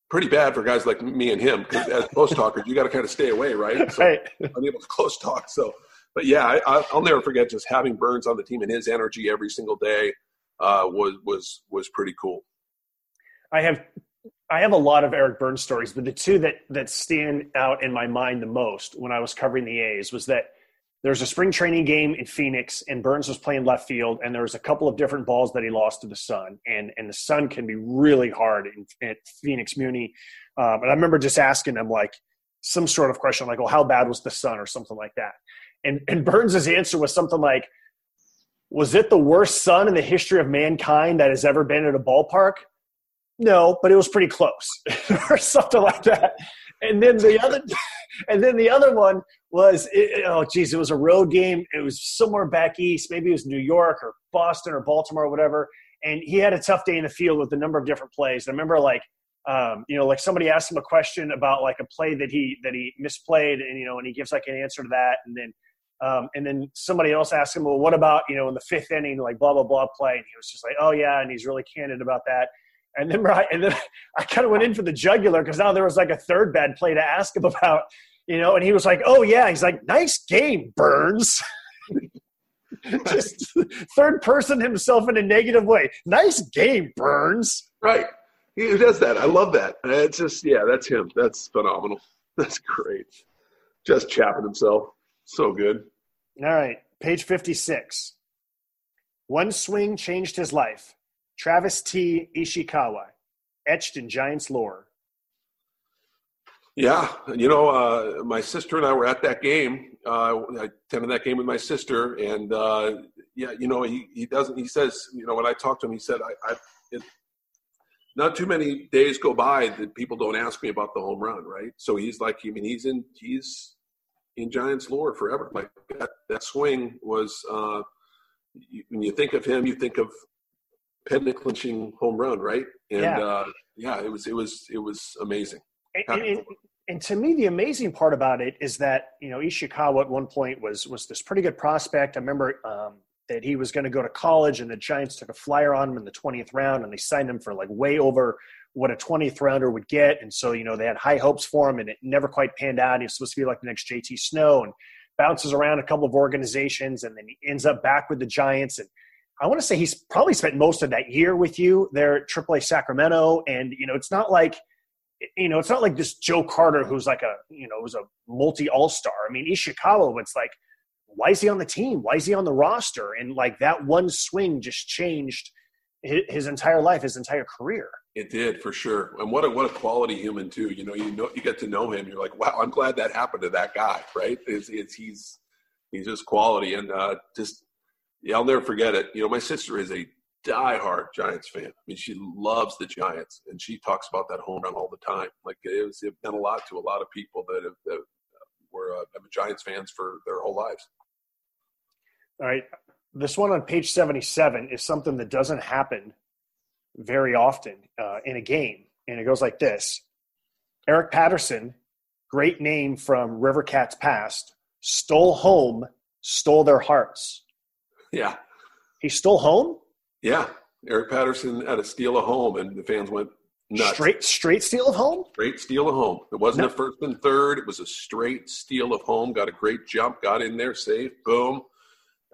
pretty bad for guys like me and him because as close talkers you got to kind of stay away, right? So right. unable to close talk. So, but yeah, I, will never forget just having Byrnes on the team and his energy every single day uh, was was was pretty cool. I have I have a lot of Eric Byrnes stories, but the two that that stand out in my mind the most when I was covering the A's was that there was a spring training game in Phoenix, and Byrnes was playing left field, and there was a couple of different balls that he lost to the sun, and and the sun can be really hard in, at Phoenix Muni. Uh, and I remember just asking him like some sort of question, like, "Well, how bad was the sun?" or something like that. And and Byrnes's answer was something like, "Was it the worst sun in the history of mankind that has ever been at a ballpark?" no, but it was pretty close or something like that. And then the other, and then the other one was, it, oh geez, it was a road game. It was somewhere back east. Maybe it was New York or Boston or Baltimore or whatever. And he had a tough day in the field with a number of different plays. I remember like, um, you know, like somebody asked him a question about like a play that he that he misplayed, and you know, and he gives like an answer to that, and then um, and then somebody else asked him, well, what about you know in the fifth inning, like blah blah blah play, and he was just like, oh yeah, and he's really candid about that. And then, right, and then I kind of went in for the jugular because now there was like a third bad play to ask him about, you know, and he was like, "Oh yeah," he's like, "Nice game, Byrnes." Just third person himself in a negative way. Nice game, Byrnes. Right. He does that. I love that. It's just yeah, that's him. That's phenomenal. That's great. Just chapping himself. So good. All right. Page 56. One swing changed his life. Travis T. Ishikawa, etched in Giants lore. Yeah, you know, uh, my sister and I were at that game. Uh, I attended that game with my sister, and uh, yeah, you know, he, he doesn't. He says, you know, when I talked to him, he said, I, I it, not too many days go by that people don't ask me about the home run, right? So he's like, I mean, he's in, he's in Giants lore forever. Like that, that swing was. Uh, when you think of him, you think of pennant clinching home run, right? And yeah. Uh, yeah, it was it was it was amazing. And, and, and, to me, the amazing part about it is that you know Ishikawa at one point was was this pretty good prospect. I remember um, that he was going to go to college, and the Giants took a flyer on him in the twentieth round, and they signed him for like way over what a twentieth rounder would get. And so you know they had high hopes for him, and it never quite panned out. He was supposed to be like the next JT Snow, and bounces around a couple of organizations, and then he ends up back with the Giants and I want to say he's probably spent most of that year with you there at AAA Sacramento. And, you know, it's not like, you know, it's not like this Joe Carter who's like a, you know, who's a multi all star. I mean, Ishikawa, it's like, why is he on the team? Why is he on the roster? And like that one swing just changed his, entire life, his entire career. It did for sure. And what a, what a quality human too. You know, you know, you get to know him. You're like, wow, I'm glad that happened to that guy. Right. It's, it's he's, he's just quality and uh, just yeah, I'll never forget it. You know, my sister is a diehard Giants fan. I mean, she loves the Giants, and she talks about that home run all the time. Like it was, it meant a lot to a lot of people that have that were uh, Giants fans for their whole lives. All right, this one on page seventy-seven is something that doesn't happen very often uh, in a game, and it goes like this: Eric Patterson, great name from River Cats past, stole home, stole their hearts. Yeah. He's still home? Yeah. Eric Patterson had a steal a home, and the fans went Nuts. Straight straight steal of home. Straight steal of home. It wasn't No. a first and third. It was a straight steal of home. Got a great jump. Got in there safe. Boom.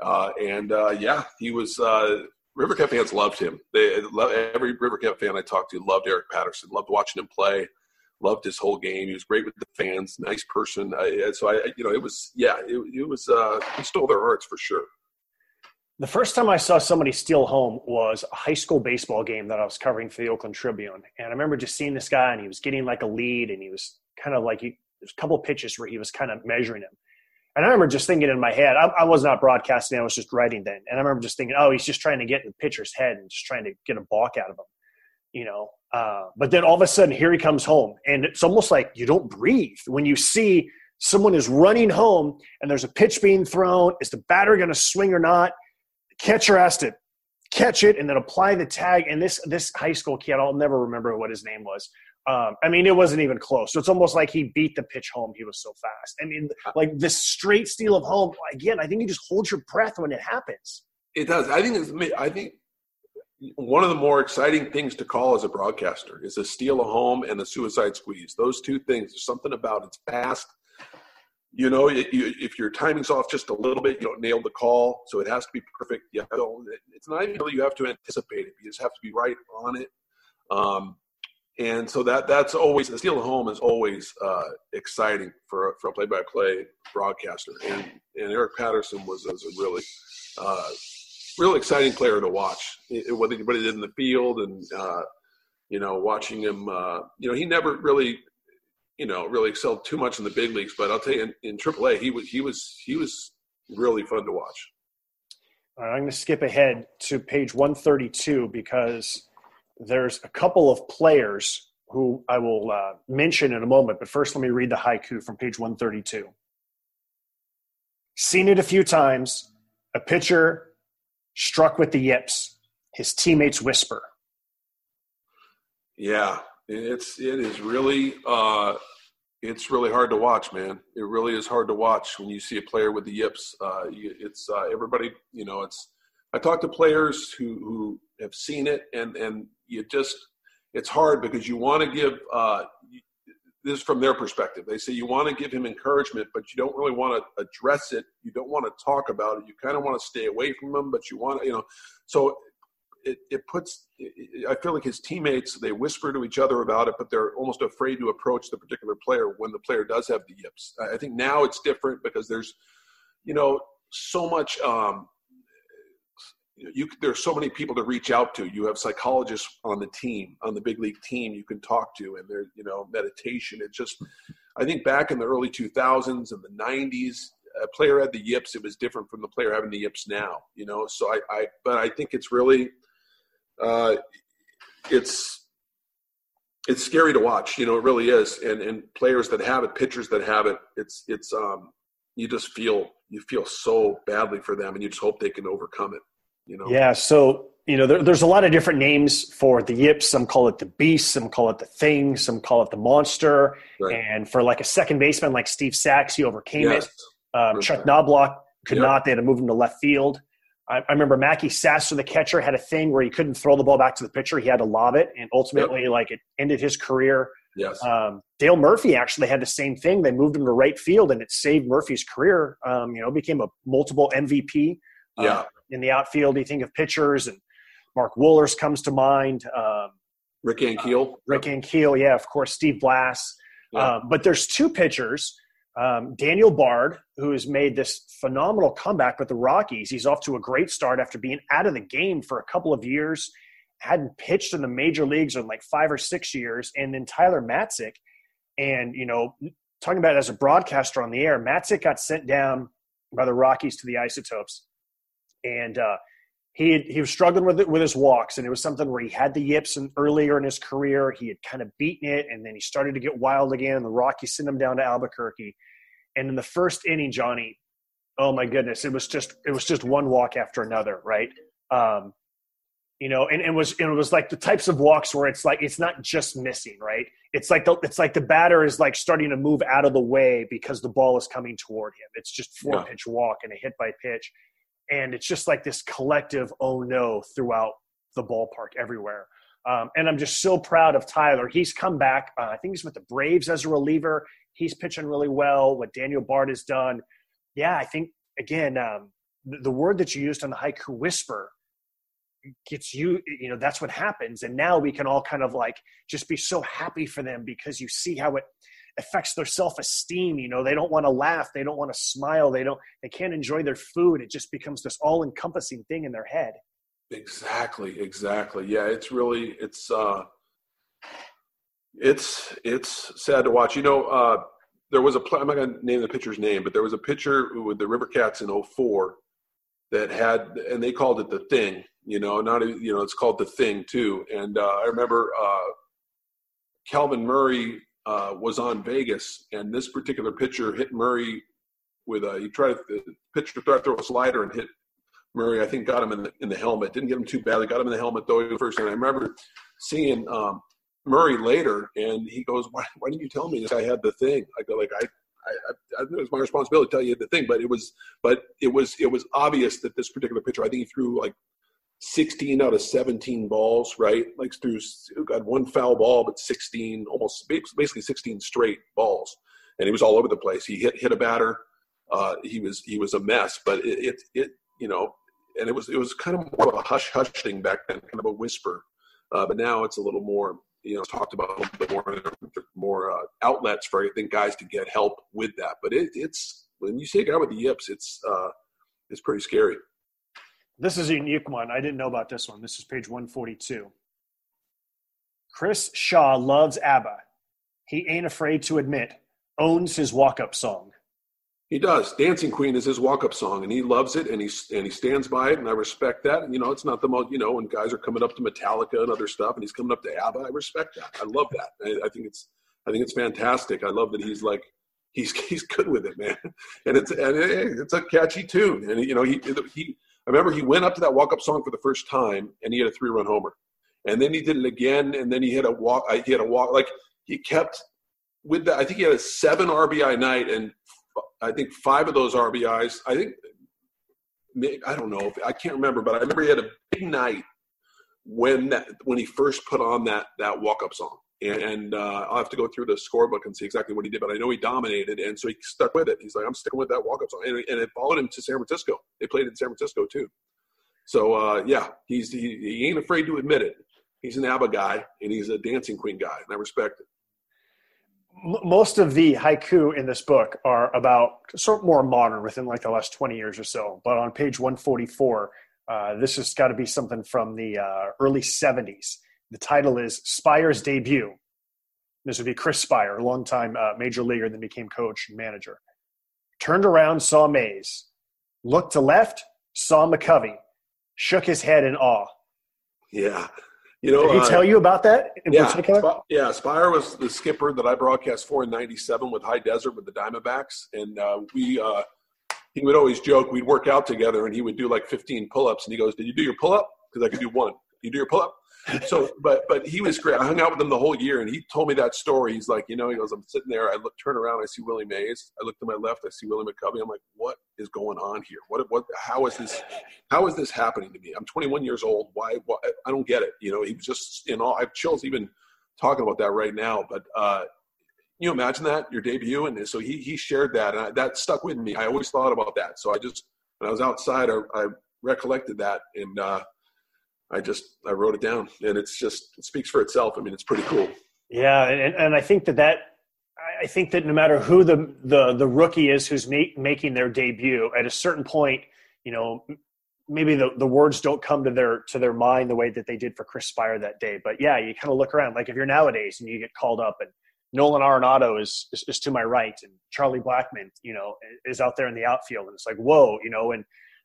Uh, and uh, yeah, he was. Uh, River Cup fans loved him. They every River Cup fan I talked to loved Eric Patterson. Loved watching him play. Loved his whole game. He was great with the fans. Nice person. I, so I, you know, it was yeah, it, it was. Uh, he stole their hearts for sure. The first time I saw somebody steal home was a high school baseball game that I was covering for the Oakland Tribune, and I remember just seeing this guy, and he was getting like a lead, and he was kind of like he, there's a couple pitches where he was kind of measuring him, and I remember just thinking in my head, I, I was not broadcasting, I was just writing then, and I remember just thinking, oh, he's just trying to get in the pitcher's head and just trying to get a balk out of him, you know. Uh, but then all of a sudden, here he comes home, and it's almost like you don't breathe when you see someone is running home and there's a pitch being thrown. Is the batter going to swing or not? Catcher has to catch it and then apply the tag. And this this high school kid, I'll never remember what his name was. Um, I mean, it wasn't even close. So it's almost like he beat the pitch home. He was so fast. I mean, like this straight steal of home. Again, I think you just hold your breath when it happens. It does. I think. It's, I think one of the more exciting things to call as a broadcaster is a steal a home and a suicide squeeze. Those two things. There's something about it's fast. You know, you, you, if your timing's off just a little bit, you don't nail the call, so it has to be perfect. To, it's not even really you have to anticipate it. You just have to be right on it. Um, and so that that's always the steal home is always uh, exciting for a, for a play-by-play broadcaster. And and Eric Patterson was, was a really uh, real exciting player to watch. It, what he did in the field, and uh, you know, watching him. Uh, you know, he never really you know really excelled too much in the big leagues, but I'll tell you in, in AAA he was he was he was really fun to watch. All right, I'm going to skip ahead to page 132 because there's a couple of players who I will uh, mention in a moment. But first, let me read the haiku from page 132. Seen it a few times. A pitcher struck with the yips. His teammates whisper. Yeah, it's it is really uh, it's really hard to watch, man. It really is hard to watch when you see a player with the yips. Uh, it's uh, everybody, you know. It's I talk to players who who have seen it, and and you just it's hard because you want to give. Uh, this is from their perspective. They say you want to give him encouragement, but you don't really want to address it. You don't want to talk about it. You kind of want to stay away from him, but you want to, you know. So it, it puts i feel like his teammates they whisper to each other about it but they're almost afraid to approach the particular player when the player does have the yips. I think now it's different because there's you know so much um you there's so many people to reach out to. You have psychologists on the team on the big league team you can talk to and there's you know meditation. It's just i think back in the early 2000s and the 90s a player had the yips. It was different from the player having the yips now you know? So i, I but i think it's really uh, it's it's scary to watch. You know, it really is. And and players that have it, pitchers that have it, it's it's um you just feel you feel so badly for them, and you just hope they can overcome it. You know. Yeah. So you know, there, there's a lot of different names for the yips. Some call it the beast. Some call it the thing. Some call it the monster. Right. And for like a second baseman like Steve Sax, he overcame Yes. it. Um, Chuck. Knoblauch could Yep. not. They had to move him to left field. I, I remember Mackey Sasser, the catcher, had a thing where he couldn't throw the ball back to the pitcher. He had to lob it, and ultimately, like it ended his career. Yes. Um, Dale Murphy actually had the same thing. They moved him to right field, and it saved Murphy's career. Um, you know, became a multiple MVP. uh, yeah. in the outfield, you think of pitchers, and Mark Wohlers comes to mind. Um, Rick Ankiel. Rick Ankiel, yeah, of course, Steve Blass. Yeah. Um, but there's two pitchers. Um, Daniel Bard, who has made this phenomenal comeback with the Rockies. He's off to a great start after being out of the game for a couple of years, hadn't pitched in the major leagues in like five or six years. And then Tyler Matzek. And, you know, talking about as a broadcaster on the air, Matzek got sent down by the Rockies to the Isotopes. And uh, he had, he was struggling with it with his walks, and it was something where he had the yips and earlier in his career. He had kind of beaten it, and then he started to get wild again. And the Rockies sent him down to Albuquerque, and in the first inning, Johnny, oh my goodness, it was just it was just one walk after another, right? Um, you know, and, and it was and it was like the types of walks where it's like it's not just missing, right? It's like the it's like the batter is like starting to move out of the way because the ball is coming toward him. It's just four Yeah. pitch walk and a hit by pitch and it's just like this collective oh no throughout the ballpark everywhere Um, and I'm just so proud of Tyler. He's come back. Uh, I think he's with the Braves as a reliever. He's pitching really well. What Daniel Bard has done. Yeah, I think, again, um, the, the word that you used on the haiku whisper gets you you know that's what happens and now we can all kind of like just be so happy for them because you see how it affects their self-esteem you know they don't want to laugh they don't want to smile they don't they can't enjoy their food it just becomes this all-encompassing thing in their head exactly exactly yeah it's really it's uh it's it's sad to watch. You know uh there was a i'm not going to name the pitcher's name but there was a pitcher with the river cats in 04 that had and they called it the thing you know not you know it's called the thing too. And uh, i remember uh, calvin murray uh, was on vegas and this particular pitcher hit murray with a he tried the pitcher tried to throw a slider and hit murray. I think got him in the, in the helmet. Didn't get him too badly. Got him in the helmet though first and i remember seeing um, murray later and he goes why, why didn't you tell me this guy had the thing i go like i I, I, it was my responsibility to tell you the thing, but it was, but it was, it was obvious that this particular pitcher, I think he threw like 16 out of 17 balls, right? Like threw, got one foul ball, but 16, almost basically 16 straight balls, and he was all over the place. He hit hit a batter. Uh, he was he was a mess, but it, it, it you know, and it was it was kind of more of a hush hush thing back then, kind of a whisper. Uh, but now it's a little more you know talked about a little bit more more uh, outlets for I think guys to get help with that. But it, it's when you see a guy with the yips, it's uh, it's pretty scary. This is a unique one. I didn't know about this one. This is page 142. Chris Shaw loves ABBA. He ain't afraid to admit, owns his walk up song. He does. Dancing Queen is his walk-up song, and he loves it, and he and he stands by it, and I respect that. And you know, it's not the most, you know, when guys are coming up to Metallica and other stuff, and he's coming up to ABBA, I respect that. I love that. I, I think it's, I think it's fantastic. I love that he's like, he's he's good with it, man, and it's and it's a catchy tune, and you know, he he. I remember he went up to that walk-up song for the first time, and he had a three-run homer, and then he did it again, and then he had a walk. He had a walk like he kept with that. I think he had a seven RBI night, and I think five of those RBIs. I think I don't know. I can't remember, but I remember he had a big night when that when he first put on that that walk up song. And, and uh, I'll have to go through the scorebook and see exactly what he did, but I know he dominated, and so he stuck with it. He's like, I'm sticking with that walk up song, and, and it followed him to San Francisco. They played in San Francisco too. So uh, yeah, he's he, he ain't afraid to admit it. He's an ABBA guy, and he's a Dancing Queen guy, and I respect it most of the haiku in this book are about sort of more modern within like the last 20 years or so. But on page 144 uh, this has got to be something from the uh, early 70s the title is speier's debut. This would be chris speier a longtime uh, major leaguer then became coach and manager. Turned around saw mays. Looked to left saw mccovey. Shook his head in awe. Yeah you know, Did he uh, tell you about that in yeah, particular? Sp- yeah, Speier was the skipper that I broadcast for in '97 with High Desert with the Diamondbacks, and uh, we. Uh, he would always joke we'd work out together, and he would do like 15 pull-ups, and he goes, "Did you do your pull-up? Because I could do one. You do your pull-up." So but but he was great. I hung out with him the whole year, and he told me that story. He's like, you know, he goes, I'm sitting there, I look, turn around, I see Willie Mays. I look to my left, I see Willie McCovey. I'm like, what is going on here? What what? How is this? How is this happening to me? I'm 21 years old. Why? why I don't get it. You know, he was just you know, I have chills even talking about that right now. But uh, you imagine that your debut, and so he he shared that, and I, that stuck with me. I always thought about that. So I just when I was outside, I, I recollected that, and uh, I just I wrote it down, and it's just it speaks for itself. I mean, it's pretty cool. Yeah, and, and I think that that I think that no matter who the the the rookie is who's make, making their debut, at a certain point, you know, maybe the, the words don't come to their to their mind the way that they did for Chris Speier that day. But yeah, you kind of look around. Like if you're nowadays and you get called up, and Nolan Arenado is, is, is to my right, and Charlie Blackmon, you know, is out there in the outfield, and it's like whoa, you know, and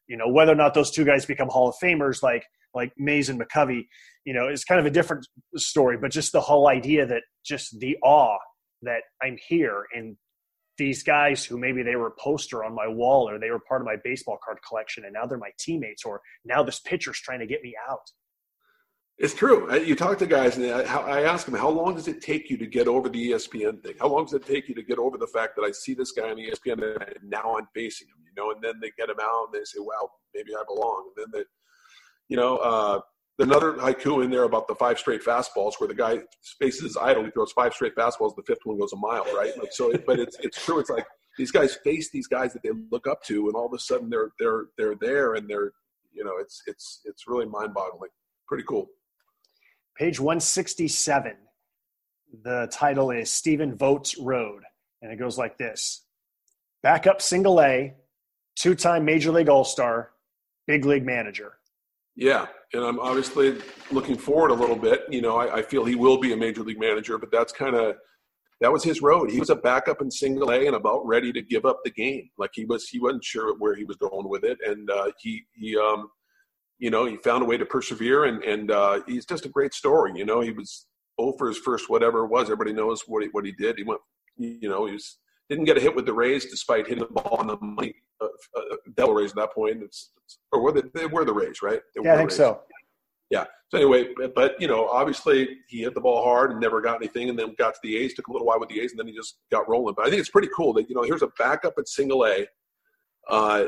you know whether or not those two guys become Hall of Famers, like like Mays and McCovey, you know, is kind of a different story. But just the whole idea that just the awe that I'm here and these guys who maybe they were a poster on my wall or they were part of my baseball card collection and now they're my teammates or now this pitcher's trying to get me out. It's true. Uh, you talk to guys, and uh, I ask them, "How long does it take you to get over the ESPN thing? How long does it take you to get over the fact that I see this guy on ESPN and now I'm facing him? You know?" And then they get him out, and they say, "Well, maybe I belong." And then they, you know, uh, another haiku in there about the five straight fastballs where the guy his idle, he throws five straight fastballs, the fifth one goes a mile, right? Like so, but it's it's true. It's like these guys face these guys that they look up to, and all of a sudden they're they're they're there, and they're you know it's it's it's really mind boggling. Pretty cool. Page one sixty seven. The title is Stephen Vogt's Road, and it goes like this: Backup single A, two time Major League All Star, big league manager. Yeah, and I'm obviously looking forward a little bit. You know, I, I feel he will be a major league manager, but that's kind of that was his road. He was a backup in single A and about ready to give up the game. Like he was, he wasn't sure where he was going with it, and uh, he he um, you know he found a way to persevere, and and uh, he's just a great story. You know, he was oh for his first whatever it was. Everybody knows what he, what he did. He went, you know, he was didn't get a hit with the Rays despite hitting the ball on the money. Uh, uh, Devil Rays at that point. It's, it's, or were they, they were the Rays, right? They yeah, I think Rays. so. Yeah. So anyway, but you know, obviously he hit the ball hard and never got anything, and then got to the A's. Took a little while with the A's, and then he just got rolling. But I think it's pretty cool that you know here's a backup at Single A, uh,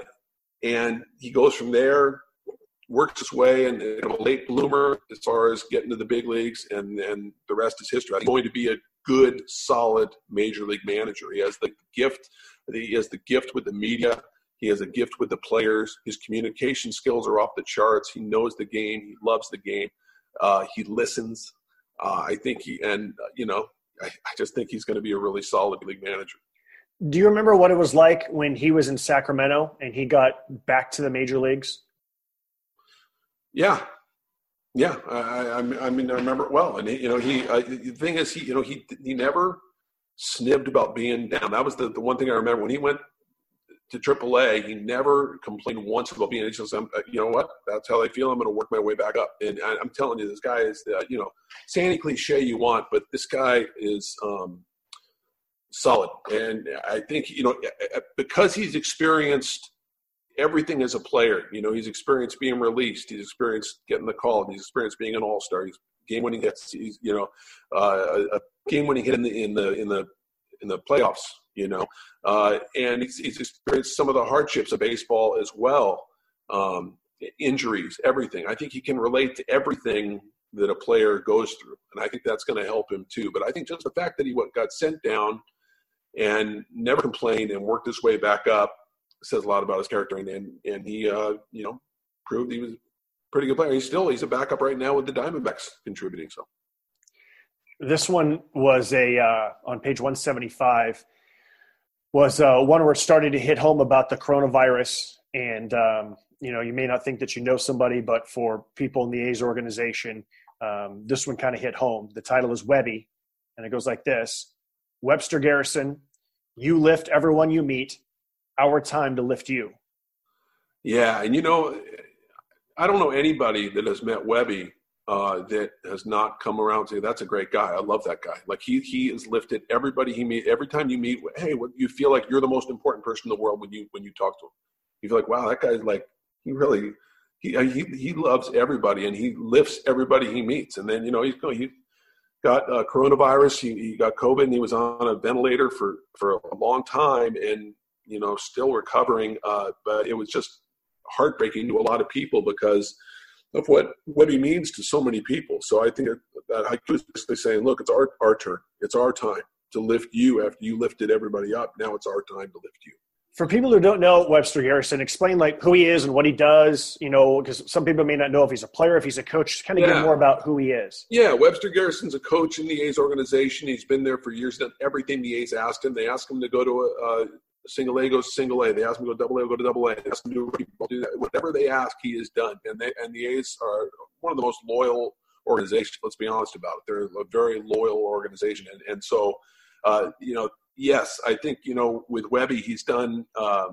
and he goes from there, works his way, and a late bloomer as far as getting to the big leagues, and and the rest is history. He's going to be a good, solid major league manager. He has the gift. He has the gift with the media. He has a gift with the players. His communication skills are off the charts. He knows the game. He loves the game. Uh, he listens. Uh, I think he, and uh, you know, I, I just think he's going to be a really solid league manager. Do you remember what it was like when he was in Sacramento and he got back to the major leagues? Yeah, yeah. I, I, I mean, I remember it well. And you know, he uh, the thing is, he, you know, he he never snibbed about being down. That was the, the one thing I remember when he went to AAA, he never complained once about being. He just, you know what? That's how I feel. I'm going to work my way back up. And I, am telling you, this guy is, uh, you know, say any cliche you want, but this guy is um, solid. And I think, you know, because he's experienced everything as a player. You know, he's experienced being released. He's experienced getting the call. He's experienced being an all star. He's game winning hits. He's, you know, uh, a game winning hit in the in the in the in the playoffs you know, uh, and he's, he's, experienced some of the hardships of baseball as well, um, injuries, everything. I think he can relate to everything that a player goes through, and I think that's going to help him too. But I think just the fact that he got sent down and never complained and worked his way back up says a lot about his character, and and, and he, uh, you know, proved he was a pretty good player. He's still he's a backup right now with the Diamondbacks contributing. So. This one was a uh, on page 175 was uh, one where it started to hit home about the coronavirus. And, um, you know, you may not think that you know somebody, but for people in the A's organization, um, this one kind of hit home. The title is Webby, and it goes like this Webster Garrison, you lift everyone you meet, our time to lift you. Yeah. And, you know, I don't know anybody that has met Webby uh, that has not come around say that's a great guy. I love that guy. Like he he has lifted everybody he meet. Every time you meet, hey, what, you feel like you're the most important person in the world when you when you talk to him. You feel like wow, that guy's like he really he uh, he he loves everybody and he lifts everybody he meets. And then you know he's going he got uh, coronavirus. He, he got COVID and he was on a ventilator for for a long time and you know still recovering. Uh, but it was just heartbreaking to a lot of people because of what what he means to so many people. So I think that haiku is basically saying, look, it's our our turn. It's our time to lift you after you lifted everybody up. Now it's our time to lift you. For people who don't know Webster Garrison, explain like who he is and what he does. You know, because some people may not know if he's a player, if he's a coach. Just kind of yeah. give more about who he is. Yeah, Webster Garrison's a coach in the A's organization. He's been there for years. Done everything the A's asked him. They asked him to go to a, single A goes single A. They ask him to go double A, go to double A. They ask him to do that. Whatever they ask, he is done. And they and the A's are one of the most loyal organizations. Let's be honest about it. They're a very loyal organization, and and so uh, you know, yes, I think you know with Webby, he's done. Uh,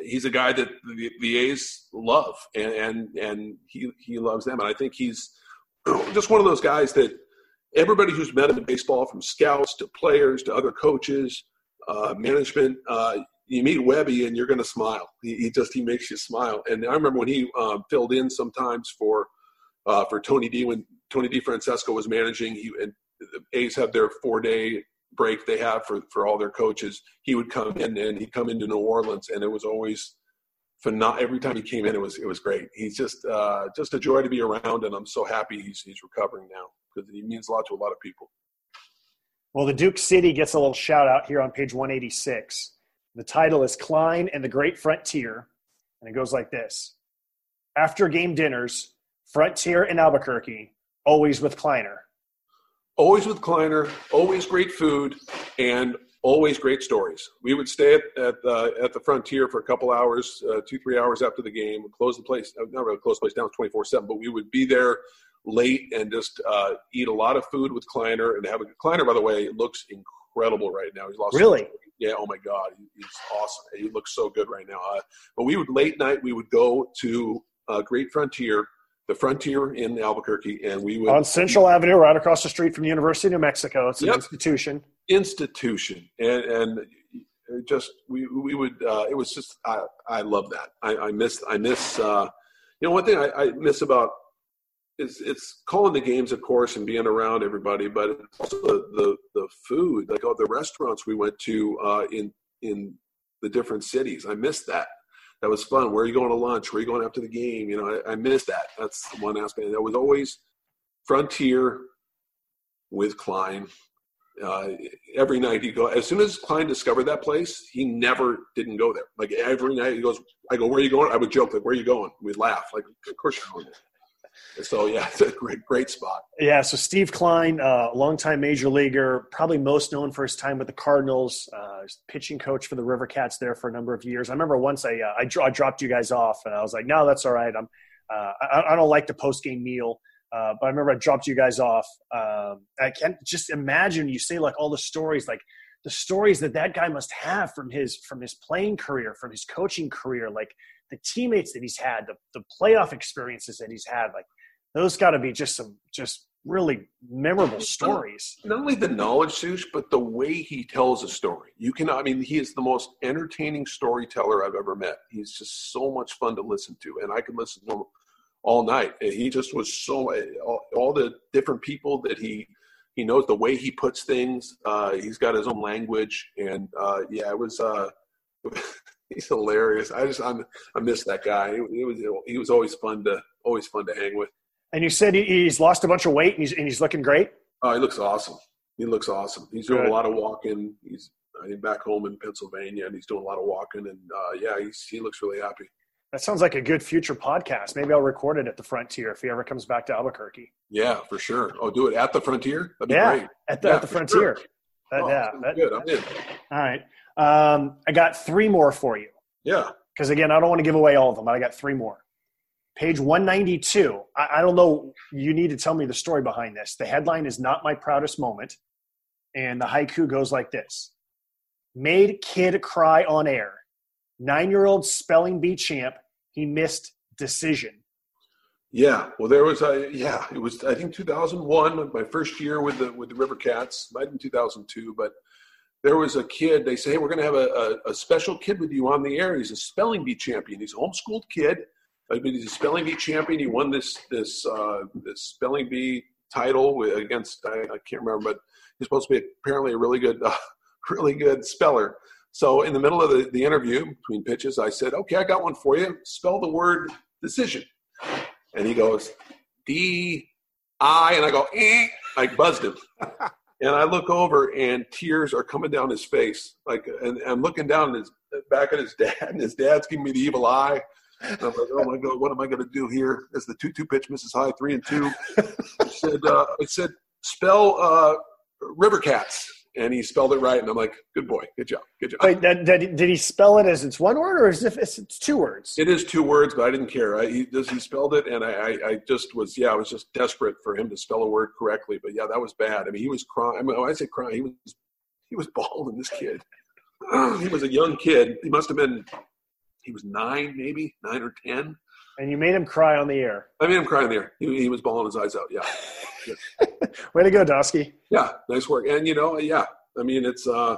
he's a guy that the, the A's love, and and and he he loves them, and I think he's just one of those guys that everybody who's met him in baseball, from scouts to players to other coaches uh, management. Uh, you meet Webby and you're going to smile. He, he, just he makes you smile. And I remember when he um, filled in sometimes for uh, for Tony D when Tony DeFrancesco was managing. He and the A's have their four day break they have for for all their coaches. He would come in and he'd come into New Orleans and it was always phenomenal. Every time he came in, it was it was great. He's just uh, just a joy to be around, and I'm so happy he's he's recovering now because he means a lot to a lot of people. Well, the Duke City gets a little shout out here on page 186. The title is Kline and the Great Frontier, and it goes like this: After game dinners, Frontier in Albuquerque, always with Kleiner. Always with Kleiner, always great food, and always great stories. We would stay at at, at the Frontier for a couple hours, uh, two three hours after the game, close the place. Uh, not really close the place down twenty four seven, but we would be there late and just uh, eat a lot of food with Kleiner and have a Kleiner. By the way, looks incredible right now. He's lost really. yeah. Oh my God, he's awesome. He looks so good right now. Uh, but we would late night. We would go to uh, Great Frontier the Frontier in Albuquerque, and we would on Central Avenue, right across the street from the University of New Mexico. It's an Yep. institution. institution, and and just we we would. Uh, it was just I I love that. I, I miss I miss. Uh, you know, one thing I, I miss about is it's calling the games, of course, and being around everybody, but it's also the the, the food, like all the restaurants we went to uh, in in the different cities. I missed that. That was fun. Where are you going to lunch? Where are you going after the game? You know, I, I miss that. That's one aspect. That was always Frontier with Kline. Uh, every night he go. As soon as Kline discovered that place, he never didn't go there. Like every night he goes. I go, where are you going? I would joke like, where are you going? We'd laugh like, of course you're going there. So yeah, it's a great, great spot. Yeah, so Steve Kline, uh, longtime major leaguer, probably most known for his time with the Cardinals, uh, pitching coach for the River Cats there for a number of years. I remember once I uh, I, dro- I dropped you guys off, and I was like, "No, that's all right. I'm uh, I, I don't like the post game meal." Uh, but I remember I dropped you guys off. Um, I can't just imagine you say like all the stories, like the stories that that guy must have from his from his playing career, from his coaching career, like the teammates that he's had, the the playoff experiences that he's had, like those got to be just some just really memorable stories. Not only the knowledge, Sush, but the way he tells a story. You can, I mean, he is the most entertaining storyteller I've ever met. He's just so much fun to listen to, and I could listen to him all night. And he just was so all, all the different people that he he knows the way he puts things. Uh, he's got his own language, and uh, yeah, it was. Uh, he's hilarious. I just I'm, I miss that guy. It, it was he was always fun to always fun to hang with. And you said he, he's lost a bunch of weight and he's and he's looking great. Oh, he looks awesome. He looks awesome. He's doing Good. a lot of walking. He's I think back home in Pennsylvania, and he's doing a lot of walking. And uh, yeah, he's, he looks really happy. That sounds like a good future podcast. Maybe I'll record it at the Frontier if he ever comes back to Albuquerque. Yeah, for sure. Oh, do it at the Frontier. That'd be yeah, great. at the, Yeah, at the Frontier. sure. That- Oh, yeah, that- good. I'm in. all right. Um, I got three more for you Yeah. because again, I don't want to give away all of them, but I got three more. Page 192. I, I don't know. You need to tell me the story behind this. The headline is "Not My Proudest Moment," and the haiku goes like this: "Made kid cry on air. Nine-year-old spelling bee champ. He missed decision." Yeah, well, there was a yeah. It was I think 2001, my first year with the with the River Cats. Might have been 2002, but there was a kid. They say, hey, we're going to have a, a, a special kid with you on the air. He's a spelling bee champion. He's a homeschooled kid. Mean, he's a spelling bee champion. He won this this uh, this spelling bee title against I, I can't remember, but he's supposed to be apparently a really good uh, really good speller. So in the middle of the, the interview between pitches, I said, okay, I got one for you. Spell the word decision. And he goes, D I, and I go, eh. I buzzed him. and I look over and tears are coming down his face. Like, and I'm looking down his back at his dad, and his dad's giving me the evil eye. And I'm like, oh my God, what am I going to do here? As the 2 2 pitch misses high, three and two. I said, uh, I said, spell uh, River Cats. And he spelled it right. And I'm like, good boy. Good job. Good job. Wait, did, did, did he spell it as it's one word or as if it's, it's two words? It is two words, but I didn't care. I, he he spelled it, and I, I, I just was yeah, I was just desperate for him to spell a word correctly. But yeah, that was bad. I mean, he was crying. I mean, when I say crying, he was he was bawling. This kid, he was a young kid. He must have been he was nine, maybe nine or ten. And you made him cry on the air. I made him cry in there. He, he was bawling his eyes out. Yeah, Way to go, Dosky. yeah, nice work. And you know, yeah, I mean, it's uh,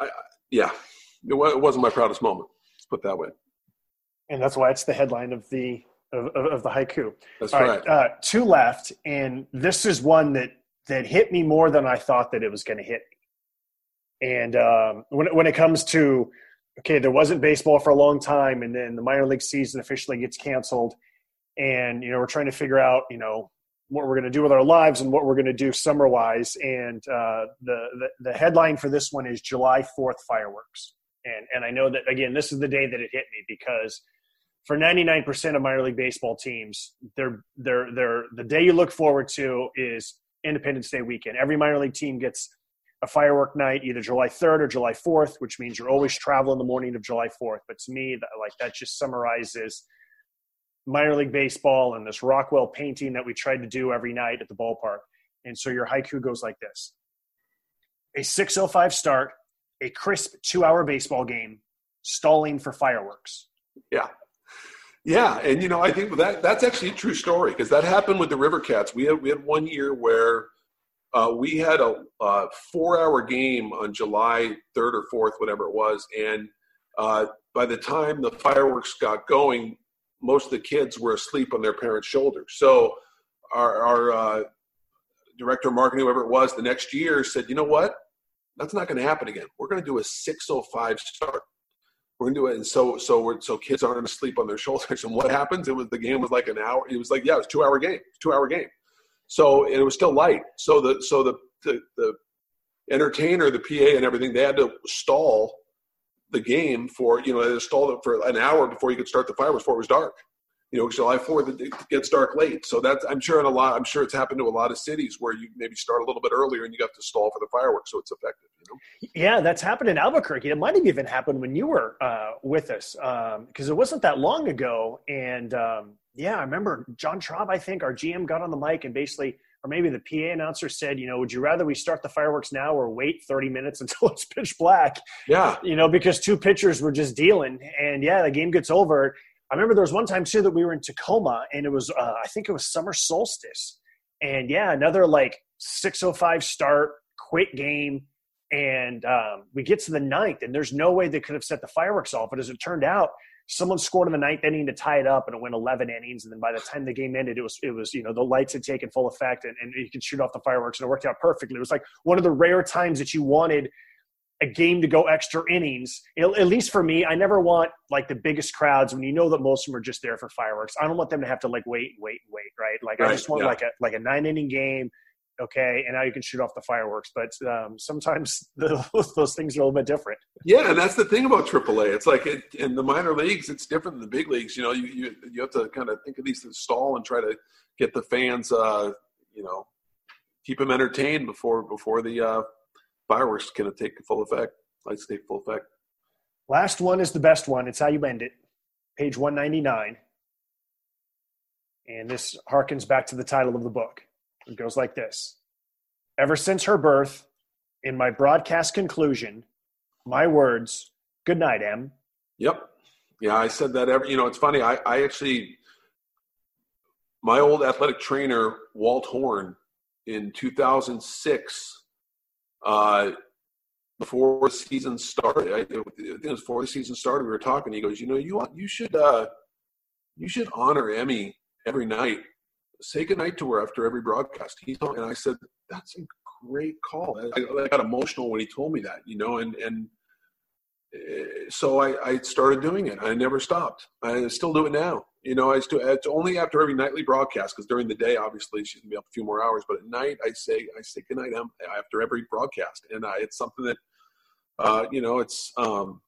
I, yeah, it, wa- it wasn't my proudest moment. Let's put it that way. And that's why it's the headline of the of, of, of the haiku. That's All right. right, uh, two left, and this is one that that hit me more than I thought that it was going to hit me. And um, when when it comes to okay, there wasn't baseball for a long time, and then the minor league season officially gets canceled, and you know we're trying to figure out you know what we're going to do with our lives and what we're going to do summer wise. And uh, the, the the headline for this one is July Fourth fireworks, and and I know that again this is the day that it hit me because for 99% of minor league baseball teams, they're, they're, they're, the day you look forward to is Independence Day weekend. Every minor league team gets a firework night, either July 3rd or July 4th, which means you're always traveling the morning of July 4th. But to me, that, like that just summarizes minor league baseball and this Rockwell painting that we tried to do every night at the ballpark. And so your haiku goes like this: a 6:05 start, a crisp two-hour baseball game, stalling for fireworks. Yeah, yeah, and you know, I think that that's actually a true story because that happened with the River Cats. We had we had one year where uh, we had a, a four-hour game on July third or fourth, whatever it was, and uh, by the time the fireworks got going, most of the kids were asleep on their parents' shoulders. So our, our uh, director of marketing, whoever it was, the next year said, "You know what? That's not going to happen again. We're going to do a 6:05 start." we're gonna do it. And so so we're so kids aren't asleep on their shoulders. And what happens? It was the game was like an hour. It was like yeah, it was two hour game, two hour game. So it was still light. So the so the the, the entertainer, the PA, and everything, they had to stall the game for you know they stalled it for an hour before you could start the fireworks before it was dark you know, July 4th, it gets dark late. So that's, I'm sure in a lot, I'm sure it's happened to a lot of cities where you maybe start a little bit earlier and you have to stall for the fireworks. So it's effective? Yeah, that's happened in Albuquerque. It might have even happened when you were uh, with us because um, it wasn't that long ago. And um, yeah, I remember John Traub, I think our GM got on the mic and basically, or maybe the PA announcer said, you know, would you rather we start the fireworks now or wait 30 minutes until it's pitch black? Yeah. You know, because two pitchers were just dealing. And yeah, the game gets over I remember there was one time too that we were in Tacoma and it was uh, I think it was summer solstice, and yeah, another like 6:05 start, quick game, and um, we get to the ninth, and there's no way they could have set the fireworks off. But as it turned out, someone scored in the ninth inning to tie it up, and it went 11 innings. And then by the time the game ended, it was it was you know the lights had taken full effect, and, and you could shoot off the fireworks, and it worked out perfectly. It was like one of the rare times that you wanted a game to go extra innings. At least for me, I never want like the biggest crowds when you know that most of them are just there for fireworks. I don't want them to have to like wait and wait and wait, right? Like right, I just want yeah. like a like a nine inning game, okay, and now you can shoot off the fireworks. But um, sometimes the, those things are a little bit different. Yeah, and that's the thing about AAA. It's like it, in the minor leagues, it's different than the big leagues. You know, you you, you have to kind of think of these to stall and try to get the fans, uh, you know, keep them entertained before before the uh, fireworks to take full effect. Lights take full effect. Last one is the best one. It's how you end it. Page 199. And this harkens back to the title of the book. It goes like this Ever since her birth, in my broadcast conclusion, my words, good night, Em. Yep. Yeah, I said that every, you know, it's funny. I, I actually, my old athletic trainer, Walt Horn, in 2006, uh, before the season started, I, think it was before the season started, we were talking. He goes, "You know, you you should uh, you should honor Emmy every night. Say goodnight to her after every broadcast." He told, and I said, "That's a great call." I, I got emotional when he told me that, you know, and and eh, so I, I started doing it. I never stopped. I still do it now. You know, I still, it's only after every nightly broadcast because during the day, obviously, she's gonna be up a few more hours. But at night, I say I say goodnight after every broadcast, and uh, it's something that uh, you know, it's um,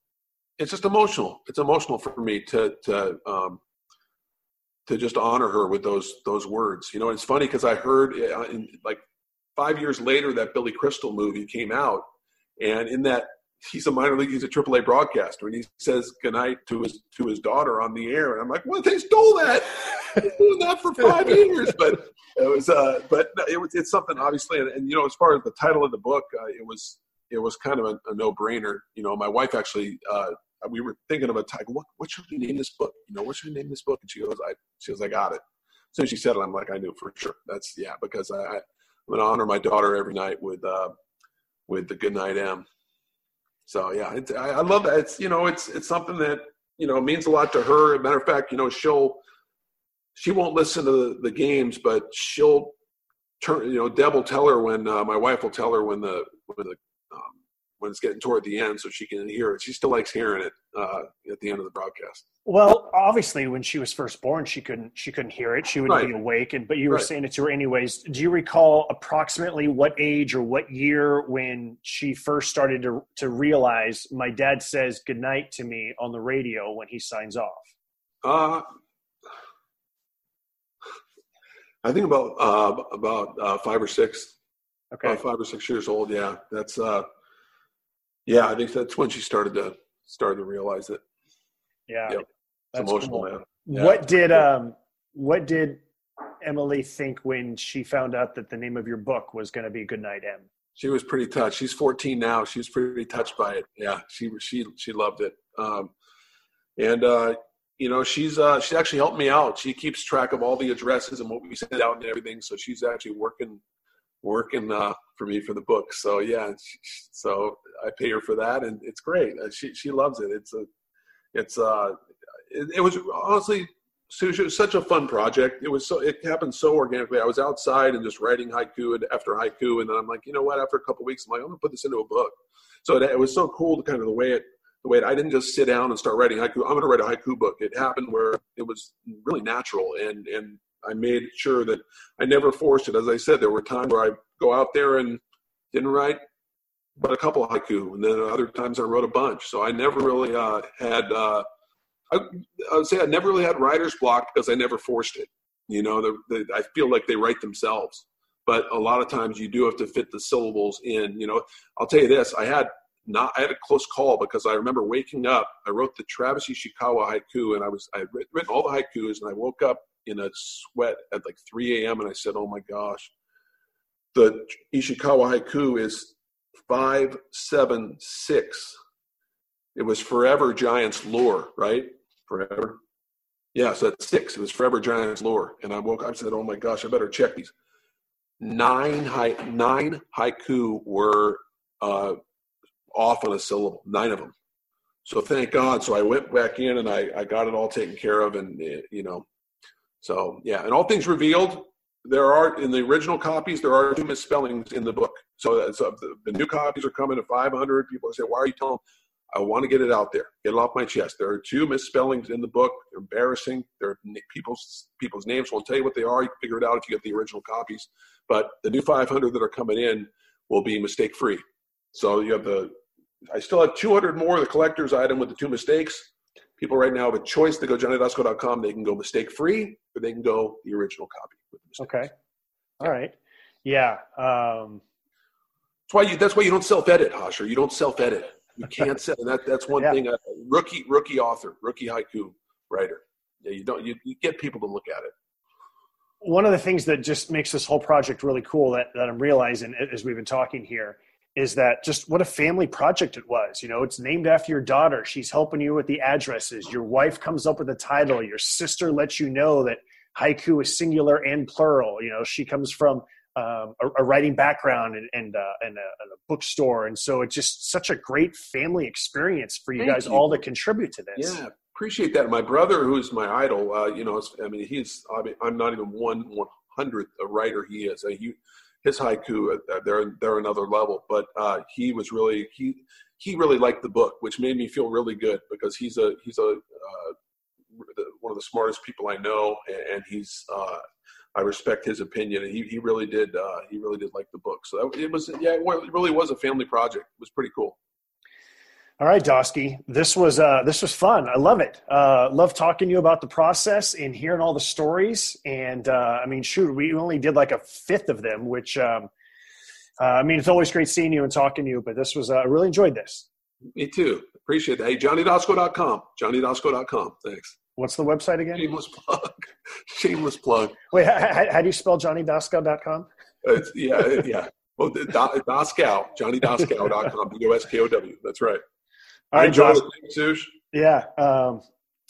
it's just emotional. It's emotional for me to to um, to just honor her with those those words. You know, it's funny because I heard uh, in, like five years later that Billy Crystal movie came out, and in that he's a minor league, he's a AAA broadcaster, and he says goodnight to his to his daughter on the air, and I'm like, well, they stole that, doing that for five years, but it was, uh, but it was, it's something obviously, and, and, you know, as far as the title of the book, uh, it was it was kind of a, a no brainer. You know, my wife actually, uh, we were thinking of a title. What what should we name this book? You know, what should we name this book? And she goes, I she goes, I got it. So as she said it, I'm like, I knew for sure. That's yeah, because I, I am gonna honor my daughter every night with uh, with the Good Night Em so yeah, I, I love that. It's you know, it's it's something that you know means a lot to her. matter of fact, you know, she'll she won't listen to the, the games, but she'll turn. You know, Deb will tell her when uh, my wife will tell her when the when the um, when it's getting toward the end so she can hear it. She still likes hearing it uh, at the end of the broadcast. Well, obviously, when she was first born, she couldn't she couldn't hear it. She would Right. be awake, and but you were Right. saying it to her anyways. Do you recall approximately what age or what year when she first started to to realize my dad says goodnight to me on the radio when he signs off? Uh, I think about uh, about uh, five or six, Okay, about five or six years old. Yeah, that's uh, yeah. I think that's when she started to started to realize it. yeah, Yep. It's that's emotional, cool. man. Yeah. What did um what did Emily think when she found out that the name of your book was going to be Goodnight Em? She was pretty touched. She's 14 now. She was pretty touched by it. Yeah, she she she loved it. Um, and uh, you know, she's uh, she actually helped me out. She keeps track of all the addresses and what we send out and everything. So she's actually working working uh, for me for the book. So yeah, she, so I pay her for that, and it's great. Uh, She she loves it. It's a it's uh it, it was honestly Sushi, it was such a fun project. It was so it happened so organically. I was outside and just writing haiku and after haiku, and then I'm like, you know what? After a couple weeks, I'm like, I'm gonna put this into a book. So it, it was so cool to kind of the way it the way it, I didn't just sit down and start writing haiku. I'm gonna write a haiku book. It happened where it was really natural, and and I made sure that I never forced it. As I said, there were times where I go out there and didn't write but a couple haiku, and then other times I wrote a bunch. So I never really uh, had. Uh, I, I would say I never really had writer's block because I never forced it. You know, the, the, I feel like they write themselves. But a lot of times you do have to fit the syllables in. You know, I'll tell you this: I had not, I had a close call because I remember waking up. I wrote the Travis Ishikawa haiku, and I was I had written all the haikus, and I woke up in a sweat at like 3 a.m. and I said, "Oh my gosh." The Ishikawa haiku is five seven six. It was Forever Giants lore, right? Forever. Yeah, so that's six. It was Forever Giants lore, and I woke up. I said, "Oh my gosh, I better check these." Nine hai, nine haiku were uh, off on a syllable. Nine of them. So thank God. So I went back in and I, I got it all taken care of, and eh, you know, so yeah, and all things revealed. There are in the original copies there are two misspellings in the book. So, that's, uh, the, the new copies are coming to 500. People say, "Why are you telling?" I want to get it out there, get it off my chest. There are two misspellings in the book. They're embarrassing. They're people's people's names won't tell you what they are. You can figure it out if you get the original copies. But the new 500 that are coming in will be mistake free. So you have the. I still have 200 more the collector's item with the two mistakes. People right now have a choice to go johnnydoskow.com. They can go mistake free, or they can go the original copy with the. Okay, all right, yeah. Um, That's why you. That's why you don't self edit, Hosher. You don't self edit. You can't set. And that that's one Yeah. thing. A rookie rookie author, rookie haiku writer. Yeah, you don't. You, you get people to look at it. one of the things that just makes this whole project really cool that, that I'm realizing as we've been talking here is that just what a family project it was. You know, it's named after your daughter. She's helping you with the addresses. Your wife comes up with the title. Your sister lets you know that haiku is singular and plural. You know, she comes from um, a, a writing background and and, uh, and, a, and a bookstore, and so it's just such a great family experience for you Thank guys you. all to contribute to this. Yeah, appreciate that. My brother, who's my idol, uh, you know, I mean, he's. I mean, I'm not even one one hundredth a writer he is. Uh, he, his haiku, uh, they're they're another level. But uh, he was really he he really liked the book, which made me feel really good because he's a he's a uh, one of the smartest people I know, and, he's. Uh, I respect his opinion, and he, he really did. Uh, he really did like the book. So it was, yeah, it really was a family project. It was pretty cool. All right, Dosky, this was uh, this was fun. I love it. Uh, love talking to you about the process and hearing all the stories. And uh, I mean, shoot, we only did like a fifth of them, which um, uh, I mean, it's always great seeing you and talking to you. But this was uh, I really enjoyed this. Me too. Appreciate that. Hey, johnnydoskow.com. johnnydoskow.com. Thanks. What's the website again? Shameless plug. Shameless plug. Wait, how, how, do you spell johnnydoskow.com? It's, yeah, yeah. Well, the, Do- Doskow, johnnydoskow.com. D-O-S-K-O-W. That's right. All right, enjoy Dos- it. Thanks, Sush. Yeah. Um,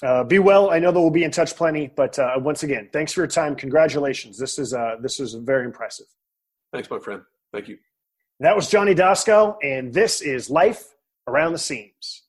uh, be well. I know that we'll be in touch plenty. But uh, once again, thanks for your time. Congratulations. This is uh, this is very impressive. Thanks, my friend. Thank you. That was Johnny Doskow, and this is Life Around the Seams.